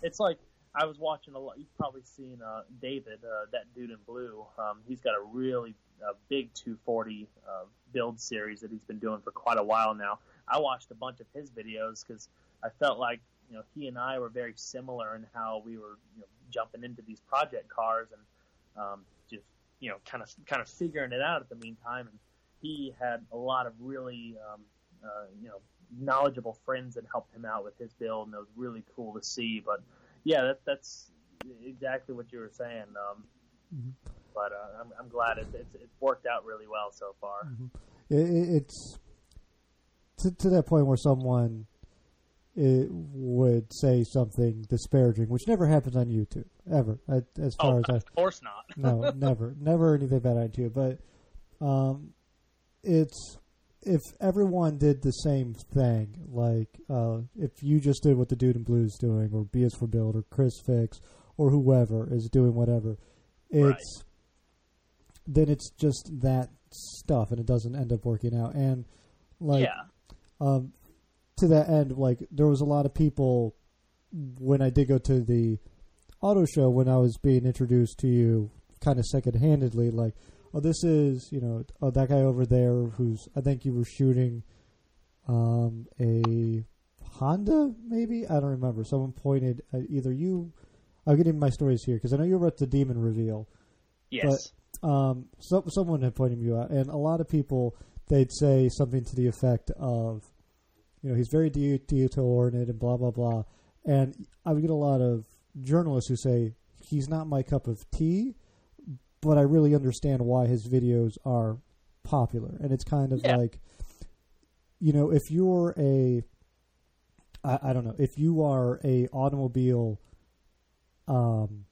it's like I was watching a lot. You've probably seen uh, David, uh, that dude in blue. Um, he's got a really uh, big 240 uh, build series that he's been doing for quite a while now. I watched a bunch of his videos because I felt like you know he and I were very similar in how we were you know, jumping into these project cars and um, just you know kind of kind of figuring it out at the meantime. And he had a lot of really um, uh, you know knowledgeable friends that helped him out with his build, and it was really cool to see. But yeah, that, that's exactly what you were saying. Um, Mhm. But uh, I'm, I'm glad it, it's, it's worked out really well so far. It, it, it's to, to that point where someone would say something disparaging, which never happens on YouTube ever, as far Oh, as I of course not. no, never, never anything bad on YouTube. But um, it's if everyone did the same thing, like uh, if you just did what the dude in blue is doing, or B is for Build, or Chris Fix, or whoever is doing whatever, it's then it's just that stuff, and it doesn't end up working out. And like yeah, um, to that end, like there was a lot of people when I did go to the auto show when I was being introduced to you, kind of second handedly, like, oh, this is you know, oh, that guy over there who's I think you were shooting um, a Honda, maybe I don't remember. Someone pointed at either you. I'll get into my stories here because I know you were at the Demon Reveal yes, um, so, someone had pointed you out, and a lot of people they'd say something to the effect of, you know, he's very de- detail oriented and blah blah blah. And I would get a lot of journalists who say he's not my cup of tea, but I really understand why his videos are popular. And it's kind of Yeah. like, you know, if you're a, I, I don't know, if you are a automobile, um,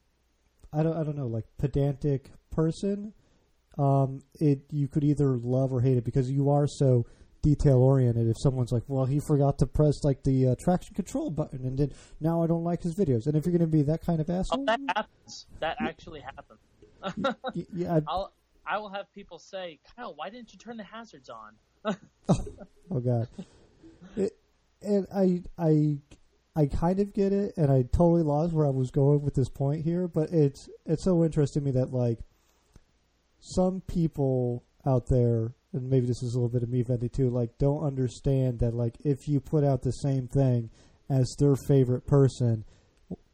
I don't, I don't know, like pedantic person, um, it you could either love or hate it because you are so detail oriented. If someone's like, "Well, he forgot to press like the uh, traction control button," and then now I don't like his videos, and if you're going to be that kind of oh, asshole, that happens. That actually happens. yeah, I- I'll I will have people say, Kyle, why didn't you turn the hazards on? Oh, oh god, it, and I I I kind of get it, and I totally lost where I was going with this point here, but it's it's so interesting to me that like some people out there, and maybe this is a little bit of me venting too, like don't understand that like if you put out the same thing as their favorite person,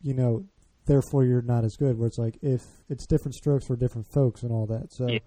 you know, therefore you're not as good. Where it's like if it's different strokes for different folks and all that. So, Yeah.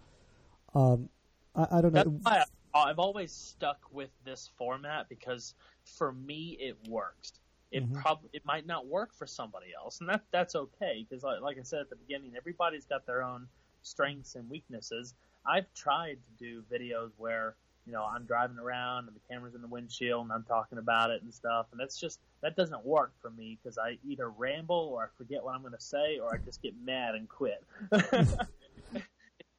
um, I, I don't That's know. why I I've always stuck with this format because for me it works. It Mhm. prob it might not work for somebody else, and that that's okay because like, like I said at the beginning, everybody's got their own strengths and weaknesses. I've tried to do videos where you know I'm driving around and the camera's in the windshield and I'm talking about it and stuff, and that's just that doesn't work for me because I either ramble or I forget what I'm going to say or I just get mad and quit.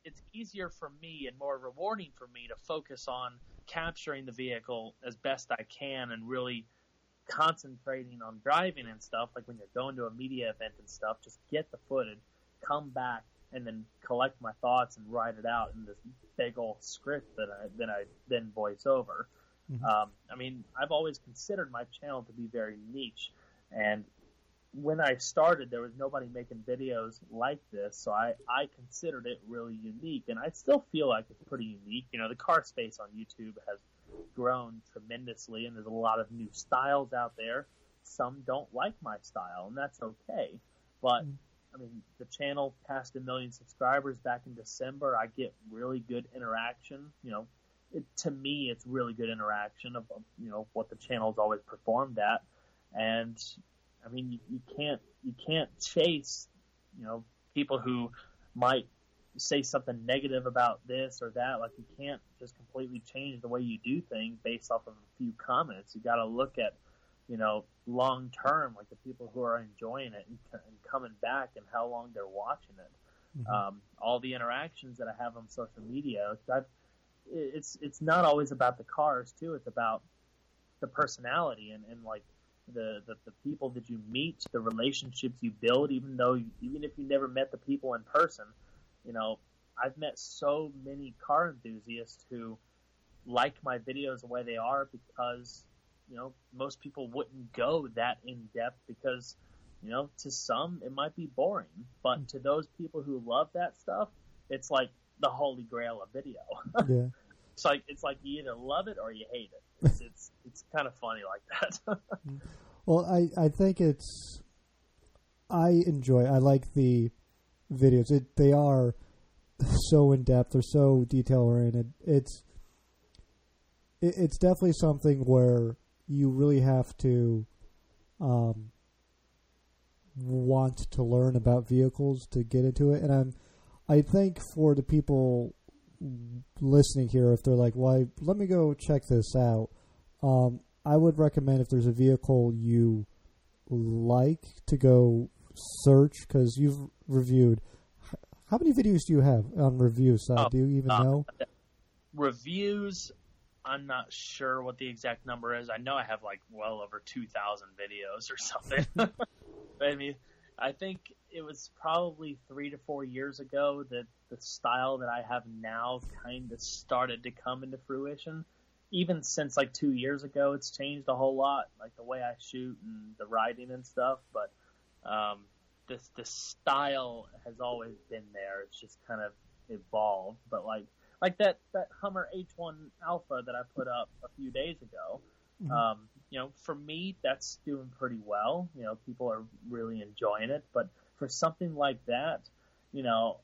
it's easier for me and more rewarding for me to focus on capturing the vehicle as best I can and really concentrating on driving and stuff. Like when you're going to a media event and stuff, just get the footage, come back, and then collect my thoughts and write it out in this big old script that I then I then voice over. Mhm. Um, I mean, I've always considered my channel to be very niche, and when I started, there was nobody making videos like this, so I, I considered it really unique, and I still feel like it's pretty unique. You know, the car space on YouTube has grown tremendously, and there's a lot of new styles out there. Some don't like my style, and that's okay. But Mm. I mean, the channel passed a million subscribers back in December. I get really good interaction. You know, it, to me, it's really good interaction of, of you know what the channel's always performed at, and I mean, you, you can't you can't chase you know people who might say something negative about this or that. Like you can't just completely change the way you do things based off of a few comments. You got to look at you know long term, like the people who are enjoying it and, and coming back and how long they're watching it. Mhm. Um, all the interactions that I have on social media, I've, it's it's not always about the cars too. It's about the personality and, and like the, the the people that you meet, the relationships you build. Even though even if you never met the people in person, you know I've met so many car enthusiasts who like my videos the way they are because you know most people wouldn't go that in depth because you know to some it might be boring, but hmm. to those people who love that stuff, it's like the holy grail of video. yeah. It's like it's like you either love it or you hate it. It's it's, it's kind of funny like that. Hmm. Well, I, I think it's I enjoy. I like the videos. It they are so in depth. They're so detail oriented. It's it, it's definitely something where you really have to um, want to learn about vehicles to get into it. And I'm I think for the people listening here, if they're like, "Why? let me go check this out." Um, I would recommend if there's a vehicle you like to go search because you've reviewed. How many videos do you have on review side? Oh, do you even uh, know? Reviews, I'm not sure what the exact number is. I know I have like well over 2,000 videos or something. but I mean, I think it was probably three to four years ago that the style that I have now kind of started to come into fruition. Even since like two years ago, it's changed a whole lot, like the way I shoot and the writing and stuff. But um, this the style has always been there. It's just kind of evolved. But like like that that Hummer H1 Alpha that I put up a few days ago. Mhm. Um, you know, for me, that's doing pretty well. You know, people are really enjoying it. But for something like that, you know,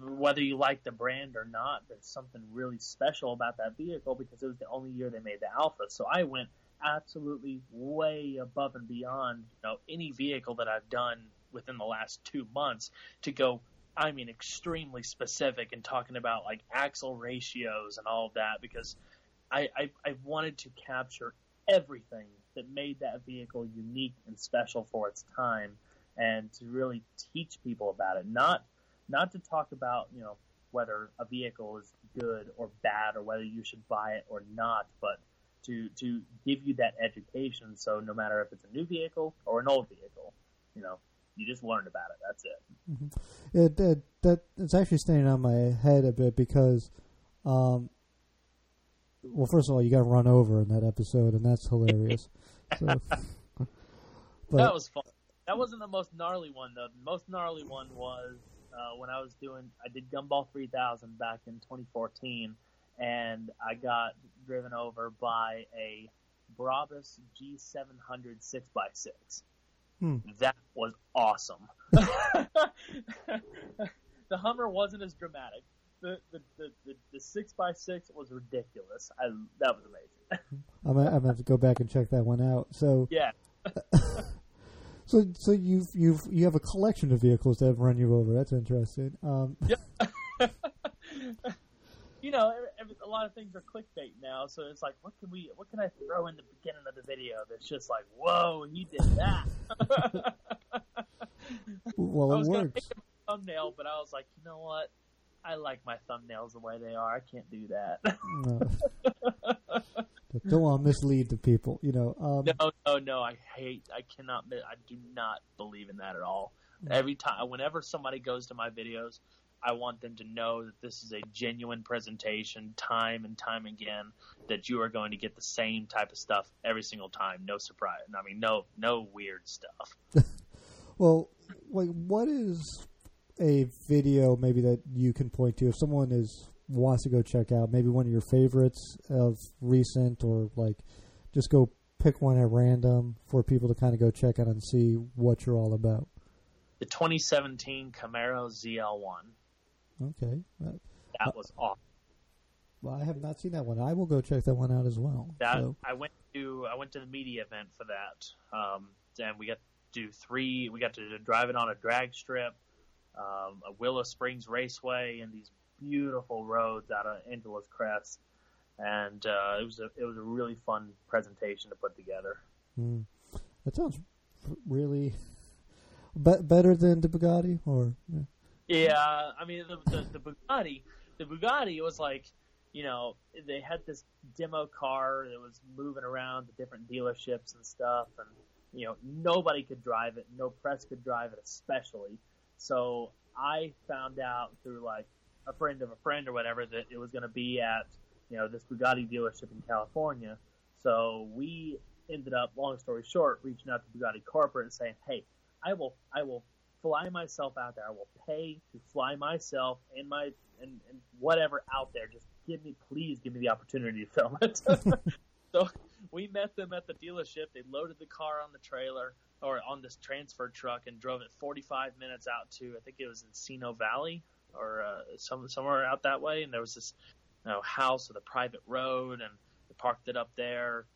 whether you like the brand or not, there's something really special about that vehicle because it was the only year they made the Alpha. So I went absolutely way above and beyond, you know, any vehicle that I've done within the last two months to go. I mean, extremely specific and talking about like axle ratios and all of that because I, I, I wanted to capture everything that made that vehicle unique and special for its time and to really teach people about it. Not not to talk about, you know, whether a vehicle is good or bad or whether you should buy it or not, but to to give you that education so no matter if it's a new vehicle or an old vehicle, you know, you just learned about it. That's it. It, it that it's actually staying on my head a bit because, um, well, first of all, you got run over in that episode, and that's hilarious. so, but that was fun. That wasn't the most gnarly one though. The most gnarly one was uh, when I was doing. I did Gumball 3000 back in 2014, and I got driven over by a Brabus G700 6x6. Hmm. That was awesome. the Hummer wasn't as dramatic. the, the, the, the, the six by six was ridiculous. I, that was amazing. I'm gonna, I'm gonna have to go back and check that one out. So yeah. so so you've you've you have a collection of vehicles that have run you over. That's interesting. Um, you know, a lot of things are clickbait now, so it's like, what can we, what can I throw in the beginning of the video that's just like, whoa, he did that. well, I it was gonna works. make a thumbnail, but I was like, you know what? I like my thumbnails the way they are. I can't do that. No. Don't want to mislead the people, you know. Um, no, no, no. I hate. I cannot. I do not believe in that at all. Every time, whenever somebody goes to my videos, I want them to know that this is a genuine presentation, time and time again. That you are going to get the same type of stuff every single time. No surprise. I mean, no, no weird stuff. Well, like, what is a video maybe that you can point to if someone is wants to go check out maybe one of your favorites of recent or like just go pick one at random for people to kind of go check out and see what you're all about. The 2017 Camaro ZL1. Okay. Uh, That was awesome. well, I have not seen that one. I will go check that one out as well. That So, I went to I went to the media event for that, um, and we got to do three. We got to drive it on a drag strip, um, a Willow Springs Raceway, and these beautiful roads out of Angeles Crest, and uh, it was a it was a really fun presentation to put together. mm, that sounds really be- better than the Bugatti or yeah. Yeah, I mean the, the the Bugatti, the Bugatti was like, you know, they had this demo car that was moving around the different dealerships and stuff, and you know nobody could drive it, no press could drive it, especially. So I found out through like a friend of a friend or whatever that it was going to be at you know this Bugatti dealership in California. So we ended up, long story short, reaching out to Bugatti corporate and saying, hey, I will I will fly myself out there. I will pay to fly myself and my and, and whatever out there. Just give me, please, give me the opportunity to film it. so we met them at the dealership. They loaded the car on the trailer or on this transfer truck and drove it 45 minutes out to I think it was Encino Valley or uh, some somewhere out that way. And there was this you know, house with a private road, and I parked it up there.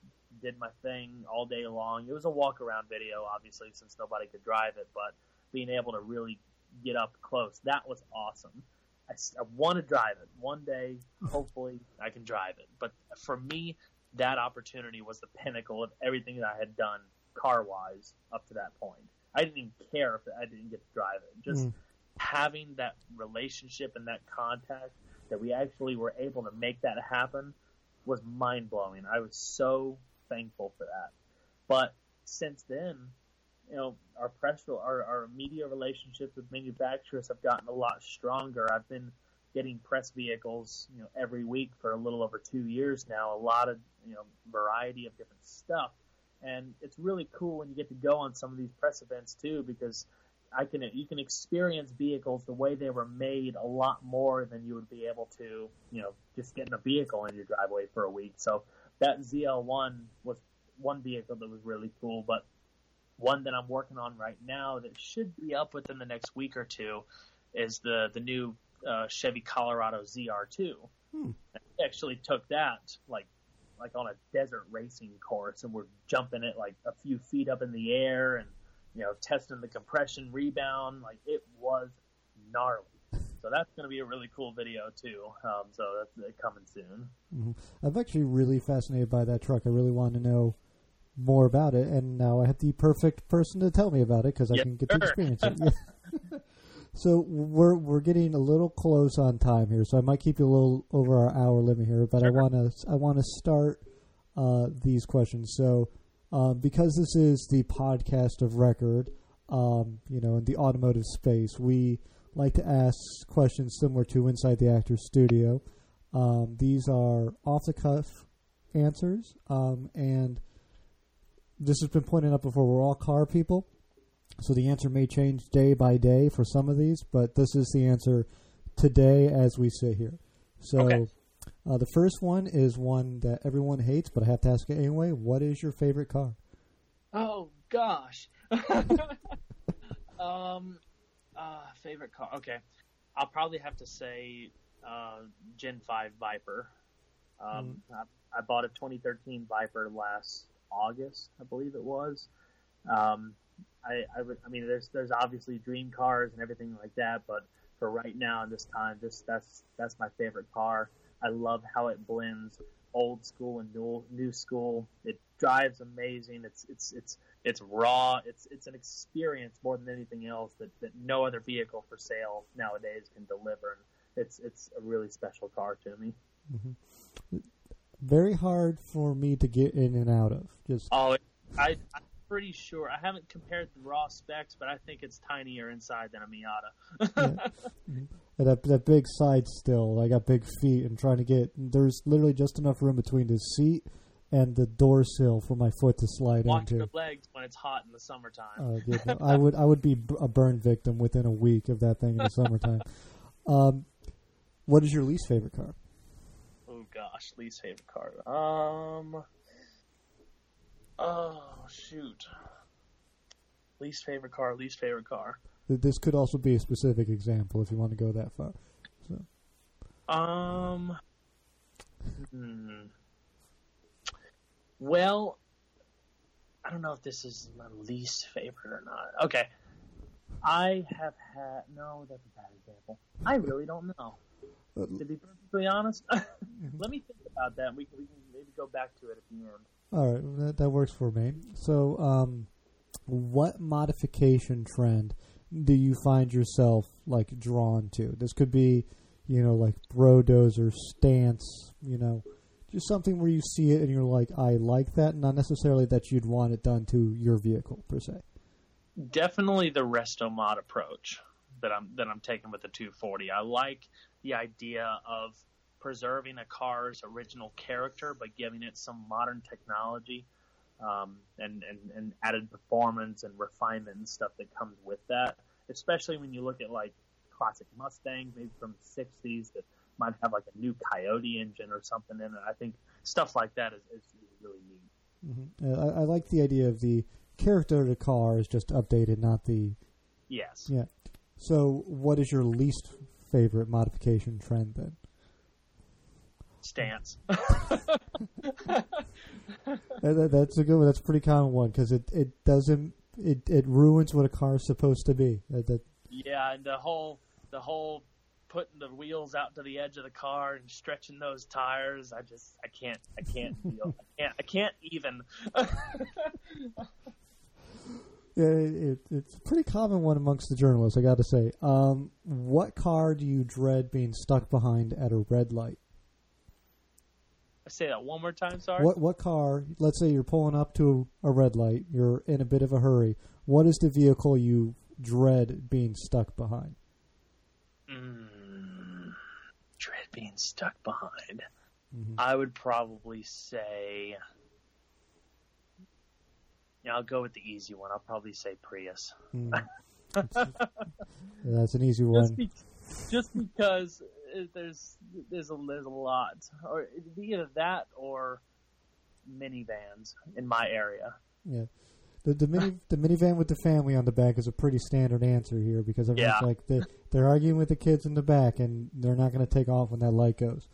Did my thing all day long. It was a walk around video, obviously, since nobody could drive it, but being able to really get up close, that was awesome. I, I want to drive it one day. Hopefully, I can drive it. But for me, that opportunity was the pinnacle of everything that I had done car wise up to that point. I didn't even care if I didn't get to drive it. Just Mm. having that relationship and that contact that we actually were able to make that happen was mind blowing. I was so thankful for that. But since then, you know, our press, our, our media relationships with manufacturers have gotten a lot stronger. I've been getting press vehicles, you know, every week for a little over two years now. A lot of, you know, variety of different stuff, and it's really cool when you get to go on some of these press events too, because I can you can experience vehicles the way they were made a lot more than you would be able to, you know, just getting a vehicle in your driveway for a week. So that ZL1 was one vehicle that was really cool, but one that I'm working on right now that should be up within the next week or two is the the new uh, Chevy Colorado ZR2. Hmm. I actually took that like like on a desert racing course, and we're jumping it like a few feet up in the air, and you know testing the compression rebound. Like it was gnarly. So that's going to be a really cool video too. Um, so that's uh, coming soon. Mhm. I'm actually really fascinated by that truck. I really want to know more about it, and now I have the perfect person to tell me about it because I can get to experience it. So we're we're getting a little close on time here, so I might keep you a little over our hour limit here. But I want to I want to start uh, these questions. So um, because this is the podcast of record, um, you know, in the automotive space, we like to ask questions similar to Inside the Actor Studio. Um, these are off the cuff answers, um, and this has been pointed out before. We're all car people, so the answer may change day by day for some of these, but this is the answer today as we sit here. So, Okay. uh, the first one is one that everyone hates, but I have to ask it anyway. What is your favorite car? Oh gosh. um, uh, favorite car. Okay, I'll probably have to say uh, Gen Five Viper. Um, I, I bought a 2013 Viper last August, I believe it was. Um, I, I, I mean, there's there's obviously dream cars and everything like that, but for right now and this time, this that's that's my favorite car. I love how it blends old school and new new school. It drives amazing. It's it's it's it's raw. It's it's an experience more than anything else that, that no other vehicle for sale nowadays can deliver. It's it's a really special car to me. Very hard for me to get in and out of. Just Oh, I I'm pretty sure I haven't compared the raw specs, but I think it's tinier inside than a Miata. and that that big side still. I got big feet and trying to get. There's literally just enough room between the seat and the door sill for my foot to slide Watch into. your legs when it's hot in the summertime. Uh, yeah, no, I would I would be a burn victim within a week of that thing in the summertime. Um, what is your least favorite car? Gosh, least favorite car. Um. Oh shoot. Least favorite car. Least favorite car. This could also be a specific example if you want to go that far. Um. Hmm. Well, I don't know if this is my least favorite or not. Okay. I have had no. That's a bad example. I really don't know. To be perfectly honest, let me think about that. We can, we can maybe go back to it at the end. All right, that, that works for me. So, um, what modification trend do you find yourself like drawn to? This could be, you know, like brodozer stance, you know, just something where you see it and you're like, I like that, not necessarily that you'd want it done to your vehicle per se. definitely the resto mod approach that I'm that I'm taking with the 240. I like the idea of preserving a car's original character but giving it some modern technology um, and, and and added performance and refinement and stuff that comes with that. Especially when you look at like classic Mustangs, maybe from the 60s that might have like a new Coyote engine or something in it. I think stuff like that is, is really neat. hmm Uh, I, I like the idea of the character of the car is just updated, not the. Yes. Yeah. So, what is your least favorite modification trend then? Stance. That- That's a good one. That's a pretty common one because it, it doesn't it, it ruins what a car is supposed to be. That, that Yeah, and the whole the whole putting the wheels out to the edge of the car and stretching those tires, I just I can't I can't deal. I can't I can't even. yeah, it, it, it's a pretty common one amongst the journalists. I got to say. Um, what car do you dread being stuck behind at a red light? I say that one more time, sorry. What what car? Let's say you're pulling up to a red light. You're in a bit of a hurry. What is the vehicle you dread being stuck behind? Mm, dread being stuck behind. Mhm. I would probably say. Yeah, I'll go with the easy one. I'll probably say Prius. Hmm. That's- That's an easy just, one. be, just because uh, there's there's a there's a lot, or it'd be either that or minivans in my area. Yeah. The the mini the minivan with the family on the back is a pretty standard answer here because everyone's Yeah. like they they're arguing with the kids in the back and they're not going to take off when that light goes.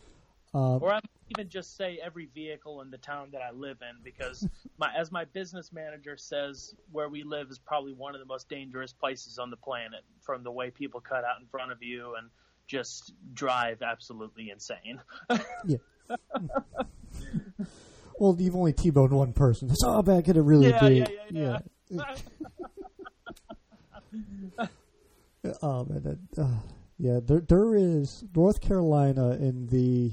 Uh, Or I might even just say every vehicle in the town that I live in because my as my business manager says, where we live is probably one of the most dangerous places on the planet from the way people cut out in front of you and just drive absolutely insane. well, you've only T-boned one person. It's all back at it really Yeah, big. yeah, yeah, Yeah. oh man, that, uh, yeah. There there is North Carolina in the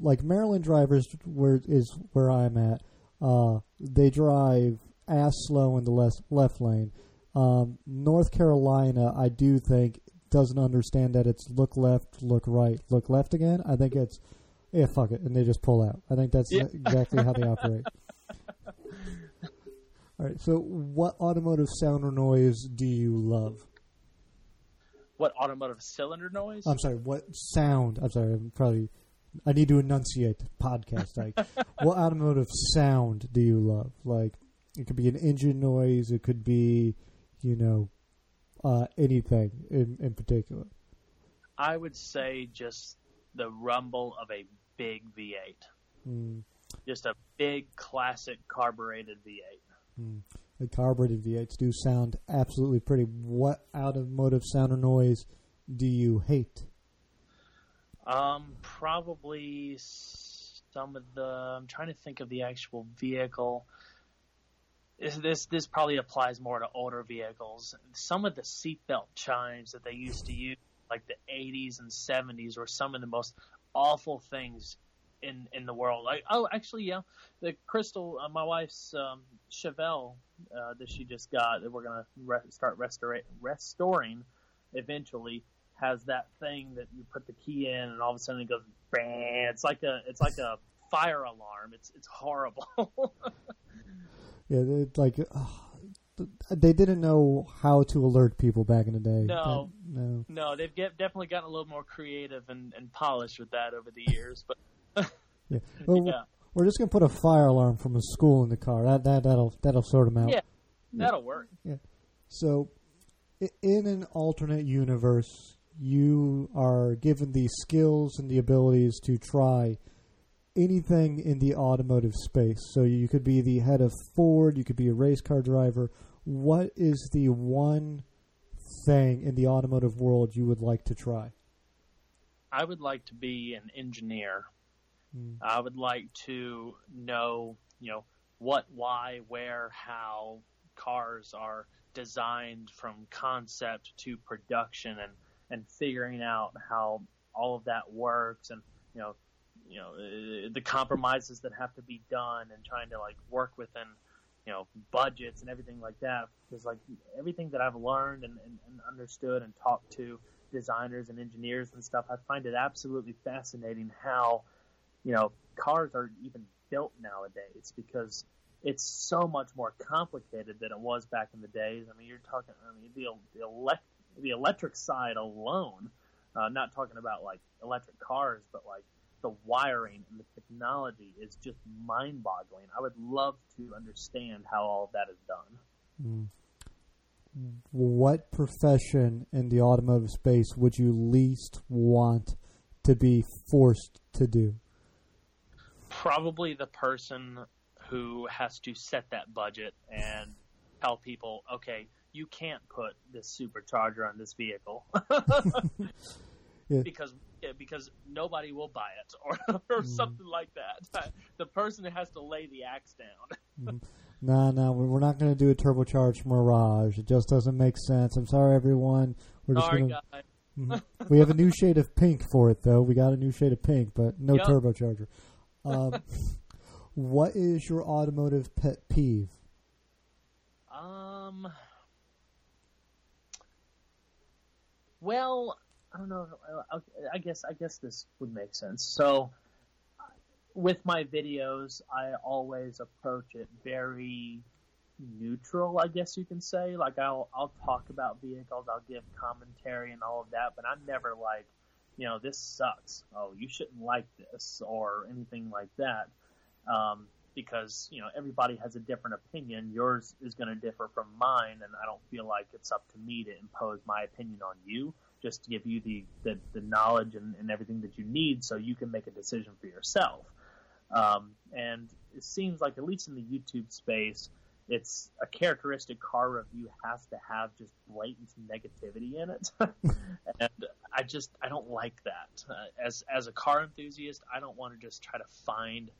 like Maryland drivers where is where I'm at. Uh, they drive ass slow in the left left lane. Um, North Carolina, I do think doesn't understand that it's look left, look right, look left again. I think it's yeah, fuck it, and they just pull out. I think that's Yeah. exactly how they operate. All right. So, what automotive sound or noise do you love? what automotive cylinder noise? I'm sorry. What sound? I'm sorry. I'm probably. I need to enunciate podcast. Like, what automotive sound do you love? Like, it could be an engine noise. It could be, you know, uh, anything in in particular. I would say just the rumble of a big V8. Mm, Just a big classic carbureted V8. mm. The carbureted V8s do sound absolutely pretty. What automotive sound or noise do you hate? Um, probably some of the. I'm trying to think of the actual vehicle. This this, this probably applies more to older vehicles. Some of the seatbelt chimes that they used to use, like the 80s and 70s, were some of the most awful things in in the world. Like, oh, actually, yeah, the crystal. Uh, my wife's um, Chevelle uh, that she just got that we're gonna re- start restora- restoring eventually has that thing that you put the key in and all of a sudden it goes bang. It's like a it's like a fire alarm. It's it's horrible. Yeah, it's like uh, they didn't know how to alert people back in the day. No. That- no. no, they've get, definitely gotten a little more creative and, and polished with that over the years. But Yeah. Well, yeah, We're just gonna put a fire alarm from a school in the car. That that that'll that'll sort them out. Yeah. that'll work. Yeah. So, in an alternate universe, you are given the skills and the abilities to try anything in the automotive space. So you could be the head of Ford, you could be a race car driver. What is the one thing in the automotive world you would like to try? I would like to be an engineer. Mm. I would like to know, you know, what, why, where, how cars are designed from concept to production and, and figuring out how all of that works and, you know, you know, uh, the compromises that have to be done and trying to like work within, you know, budgets and everything like that. Because like everything that I've learned and, and, and understood and talked to designers and engineers and stuff, I find it absolutely fascinating how, you know, cars are even built nowadays because it's so much more complicated than it was back in the days. I mean, you're talking, I mean, the, the, elect, the electric side alone, uh, not talking about like electric cars, but like the wiring and the technology is just mind boggling. I would love to understand how all of that is done. Mm. What profession in the automotive space would you least want to be forced to do? probably the person who has to set that budget and tell people, okay, you can't put this supercharger on this vehicle Yeah. because yeah, because nobody will buy it or, or Mm. something like that. The person has to lay the axe down. No, no, we- we're not going to do a turbocharged Mirage. It just doesn't make sense. I'm sorry, everyone. We're just Sorry, gonna, guy. Mhm. we have a new shade of pink for it, though. We got a new shade of pink, but no Yep. turbocharger. Um, what is your automotive pet peeve? Um. Well, I don't know. I- I guess I guess this would make sense. So, with my videos, I always approach it very neutral. I guess you can say. Like I'll I'll talk about vehicles, I'll give commentary and all of that, but I'm never like, you know, this sucks. Oh, you shouldn't like this or anything like that. Um, because you know everybody has a different opinion. Yours is going to differ from mine, and I don't feel like it's up to me to impose my opinion on you. Just to give you the the, the knowledge and, and everything that you need, so you can make a decision for yourself. Um, and it seems like at least in the YouTube space, it's a characteristic car review has to have just blatant negativity in it, and I just I don't like that. Uh, as as a car enthusiast, I don't want to just try to find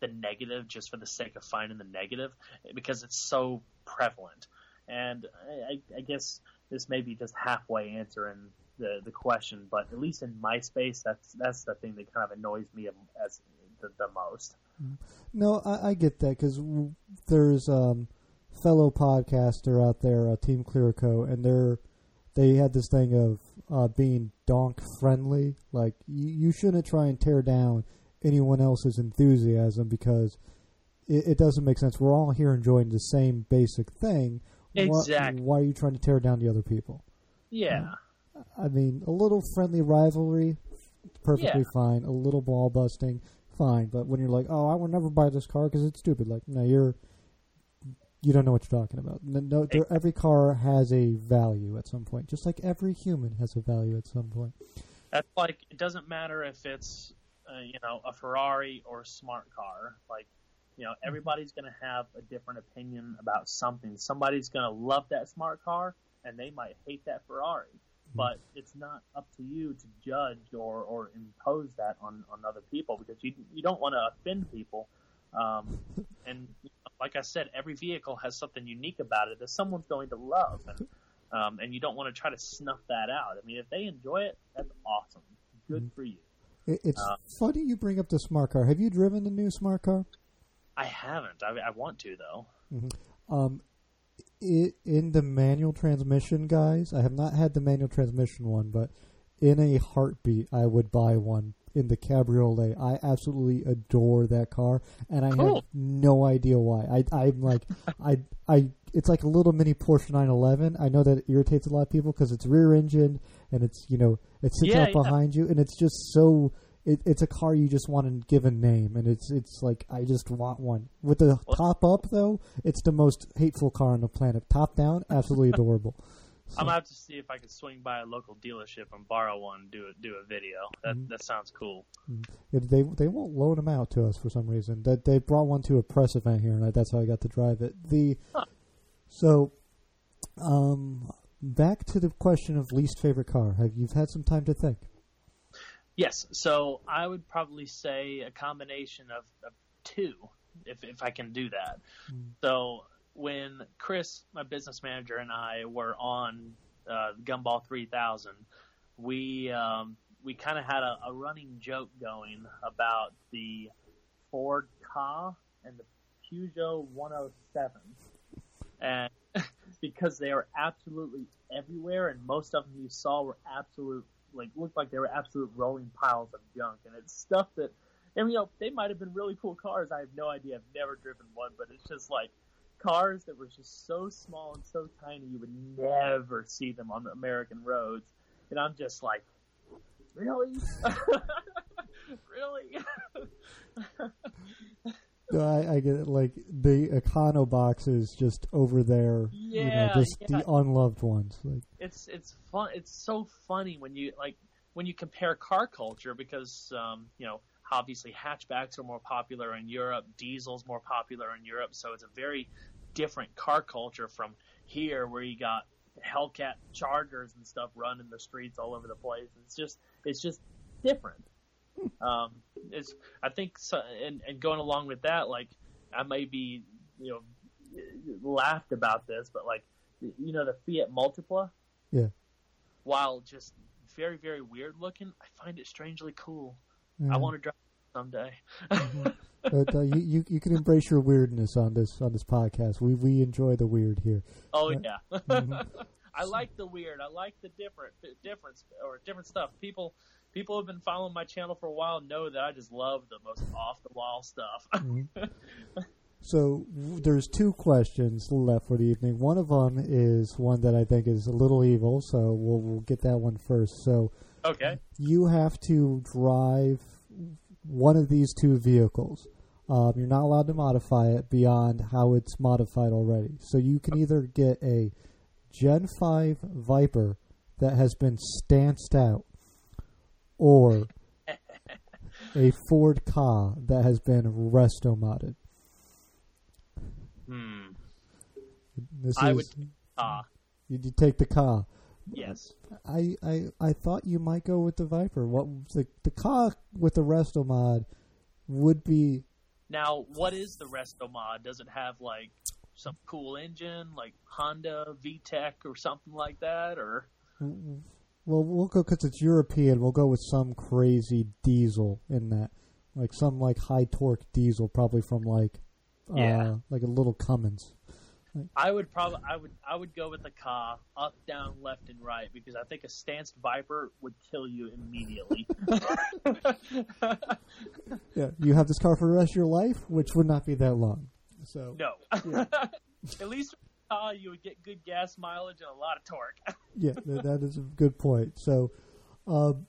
the negative just for the sake of finding the negative because it's so prevalent. And I, I, guess this may be just halfway answering the the question, but at least in my space, that's that's the thing that kind of annoys me as the, the most. No, I, I get that because there's um, fellow podcaster out there, uh, Team Clearco, and they're they had this thing of uh, being donk friendly. Like you, you shouldn't try and tear down anyone else's enthusiasm because it, it doesn't make sense. We're all here enjoying the same basic thing. Why- Exactly. Why, are you trying to tear down the other people? Yeah, I mean, a little friendly rivalry, perfectly Yeah. fine. A little ball busting, fine. But when you're like, "Oh, I will never buy this car because it's stupid," like, no, you're you don't know what you're talking about. No, no there, every car has a value at some point, just like every human has a value at some point. That's like it doesn't matter if it's uh, you know a Ferrari or a smart car. Like you know everybody's going to have a different opinion about something. Somebody's going to love that smart car, and they might hate that Ferrari. But it's not up to you to judge or, or impose that on, on other people because you you don't want to offend people. Um, and like I said, every vehicle has something unique about it that someone's going to love, and um, and you don't want to try to snuff that out. I mean, if they enjoy it, that's awesome. Good for you. It, it's Uh, funny you bring up the smart car. Have you driven the new smart car? I haven't. I, I want to though. Um, it, in the manual transmission, guys, I have not had the manual transmission one, but in a heartbeat, I would buy one in the cabriolet. I absolutely adore that car, and I have no idea why. I, I'm like, I, I, it's like a little mini Porsche 911. I know that irritates a lot of people because it's rear engine and it's you know it sits Yeah, out yeah. behind you, and it's just so. It, it's a car you just want to give a name, and it's it's like I just want one. With the top up though, it's the most hateful car on the planet. Top down, absolutely adorable. I'm gonna have to see if I can swing by a local dealership and borrow one, and do a do a video. That that sounds cool. It, they they won't loan them out to us for some reason. That they brought one to a press event here, and that's how I got to drive it. The so, um, back to the question of least favorite car. Have you've had some time to think? Yes, so I would probably say a combination of, of two, if if I can do that. So when Chris, my business manager, and I were on uh, Gumball 3000, we um, we kind of had a, a running joke going about the Ford Ka and the Peugeot 107, and because they are absolutely everywhere, and most of them you saw were absolute like looked like they were absolute rolling piles of junk, and it's stuff that, and you know, they might have been really cool cars. I have no idea. I've never driven one, but it's just like cars that were just so small and so tiny you would never see them on the American roads, and I'm just like, really, really. I, I get it. Like the Econo boxes just over there, you know, Yeah, just yeah. the unloved ones. Like it's it's fun. It's so funny when you like when you compare car culture because um, you know obviously hatchbacks are more popular in Europe, diesels more popular in Europe, so it's a very different car culture from here where you got Hellcat Chargers and stuff running the streets all over the place. It's just it's just different. Um, it's I think so, and and going along with that, like I may be you know laughed about this, but like you know the Fiat Multipla yeah, while just very very weird looking, I find it strangely cool. yeah. I want to drive it someday. But uh, you, you you can embrace your weirdness on this on this podcast. We we enjoy the weird here. oh Uh, yeah, mhm. I like the weird. I like the different difference or different stuff. People people who have been following my channel for a while know that I just love the most off the wall stuff. So there's two questions left for the evening. One of them is one that I think is a little evil, so we'll we'll get that one first. So okay. you have to drive one of these two vehicles. Um, you're not allowed to modify it beyond how it's modified already. So you can either get a Gen 5 Viper that has been stanced out, or a Ford Ka that has been resto modded. Hmm. This I is would- Ah, you, you take the Ka. yes. I, I I thought you might go with the Viper. What the the Ka with the resto mod would be Now, what is the resto mod? Does it have like some cool engine, like Honda VTEC or something like that, or? Well, we'll go because it's European. We'll go with some crazy diesel in that, like some like high torque diesel, probably from like, uh, Yeah. like a little Cummins. I would probably I would I would go with the car up, down, left, and right because I think a stanced Viper would kill you immediately. Yeah, you have this car for the rest of your life, which would not be that long. So no, at least Ka you would get good gas mileage and a lot of torque. yeah, that is a good point. So, um,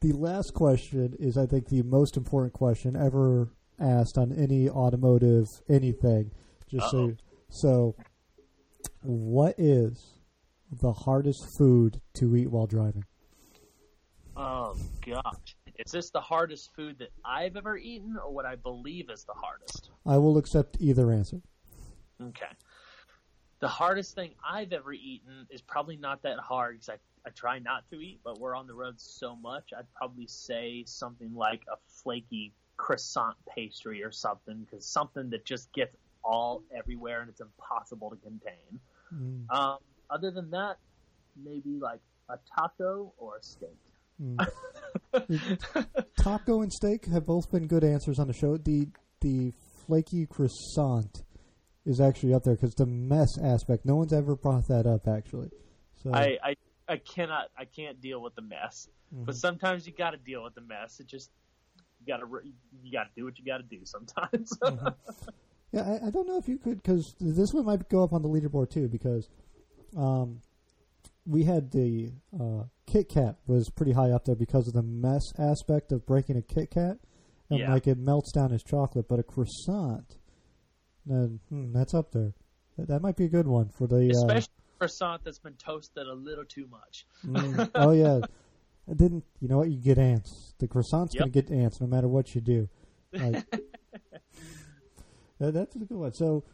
the last question is, I think, the most important question ever asked on any automotive anything. Just so, so, what is the hardest food to eat while driving? Oh gosh, is this the hardest food that I've ever eaten, or what I believe is the hardest? I will accept either answer. Okay. The hardest thing I've ever eaten is probably not that hard because I, I try not to eat, but we're on the road so much. I'd probably say something like a flaky croissant pastry or something because something that just gets all everywhere and it's impossible to contain. Mm, Um, other than that, maybe like a taco or a steak. mm. Taco and steak have both been good answers on the show. The the flaky croissant is actually up there because the mess aspect. No one's ever brought that up actually. So I, I I cannot I can't deal with the mess. mhm. But sometimes you got to deal with the mess. It just you got to you got to do what you got to do sometimes. Mhm. Yeah, I, I don't know if you could because this one might go up on the leaderboard too because um, we had the uh, Kit Kat was pretty high up there because of the mess aspect of breaking a Kit Kat and Yeah. like it melts down as chocolate, but a croissant, then hmm, that's up there. That, that might be a good one for the. Uh, Especially croissant that's been toasted a little too much. mm, oh yeah, it didn't you know what you get ants? The croissant's gonna get ants no matter what you do. Like, that, that's a good one. So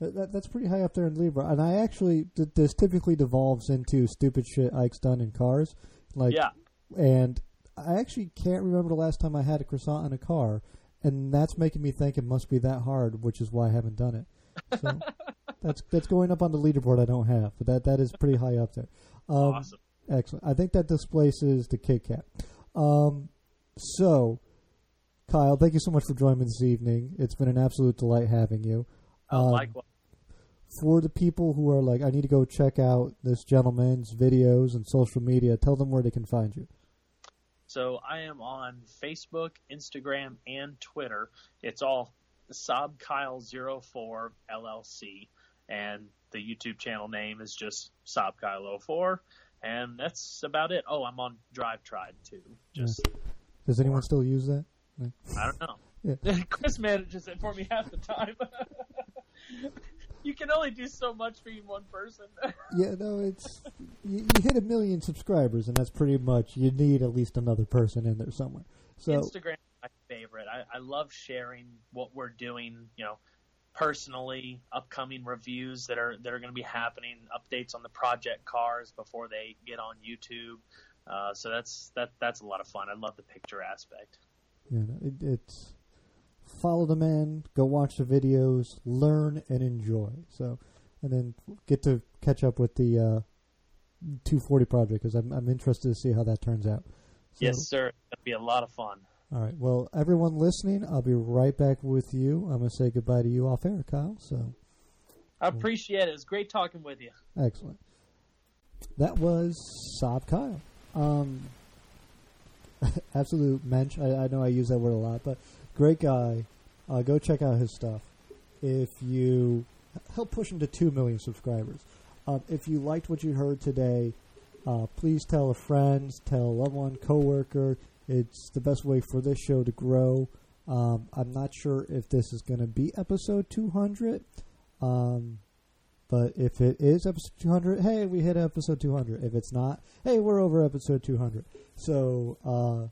that, that, that's pretty high up there in Libra. And I actually th- this typically devolves into stupid shit Ike's done in cars. Like, yeah, and I actually can't remember the last time I had a croissant in a car, and that's making me think it must be that hard, which is why I haven't done it. So that's that's going up on the leaderboard. I don't have, but that that is pretty high up there. Um, awesome. Excellent. I think that displaces the Kit Kat. Um, so, Kyle, thank you so much for joining me this evening. It's been an absolute delight having you. Oh, Um, likewise. For the people who are like, I need to go check out this gentleman's videos and social media, tell them where they can find you. So I am on Facebook, Instagram, and Twitter. It's all Saab Kyle 04 LLC, and the YouTube channel name is just Saab Kyle 04, and that's about it. Oh, I'm on Drive Tribe too. Just Does anyone still use that? I don't know. Yeah. Chris manages it for me half the time. you can only do so much for one person. Yeah, no, it's you, you hit a million subscribers, and that's pretty much you need at least another person in there somewhere. So Instagram is my favorite. I, I love sharing what we're doing, you know, personally, upcoming reviews that are that are going to be happening, updates on the project cars before they get on YouTube. Uh, so that's that that's a lot of fun. I love the picture aspect. Yeah, it, it's follow the man, go watch the videos, learn and enjoy. So, and then get to catch up with the uh, 240 project because I'm I'm interested to see how that turns out. So, yes, sir. It'll be a lot of fun. All right. Well, everyone listening, I'll be right back with you. I'm gonna say goodbye to you off air, Kyle. So I appreciate it. It's great talking with you. excellent. That was Saab Kyle. Um, absolute mensch. I, I know I use that word a lot, but great guy. Uh, go check out his stuff. If you help push him to two million subscribers. Um, if you liked what you heard today, uh, please tell a friend, tell a loved one, coworker. It's the best way for this show to grow. Um, I'm not sure if this is going to be episode 200, um, but if it is episode 200, hey, we hit episode 200. If it's not, hey, we're over episode 200. So, uh,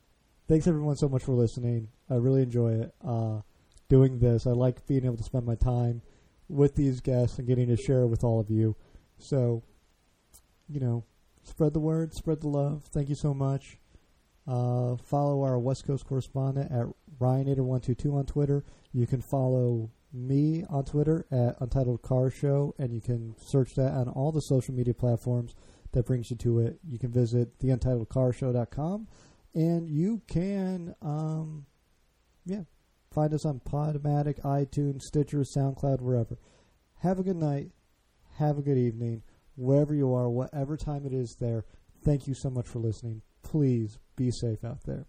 thanks everyone so much for listening. I really enjoy it. Uh, doing this, I like being able to spend my time with these guests and getting to share with all of you. So, you know, spread the word, spread the love. Thank you so much. Uh, follow our West Coast correspondent at Ryanator122 on Twitter. You can follow me on Twitter at Untitled Car Show, and you can search that on all the social media platforms that brings you to it. You can visit theuntitledcarshow.com, and you can, um, yeah, find us on Podomatic, iTunes, Stitcher, SoundCloud, wherever. Have a good night. Have a good evening. Wherever you are, whatever time it is there, thank you so much for listening. Please be safe out there.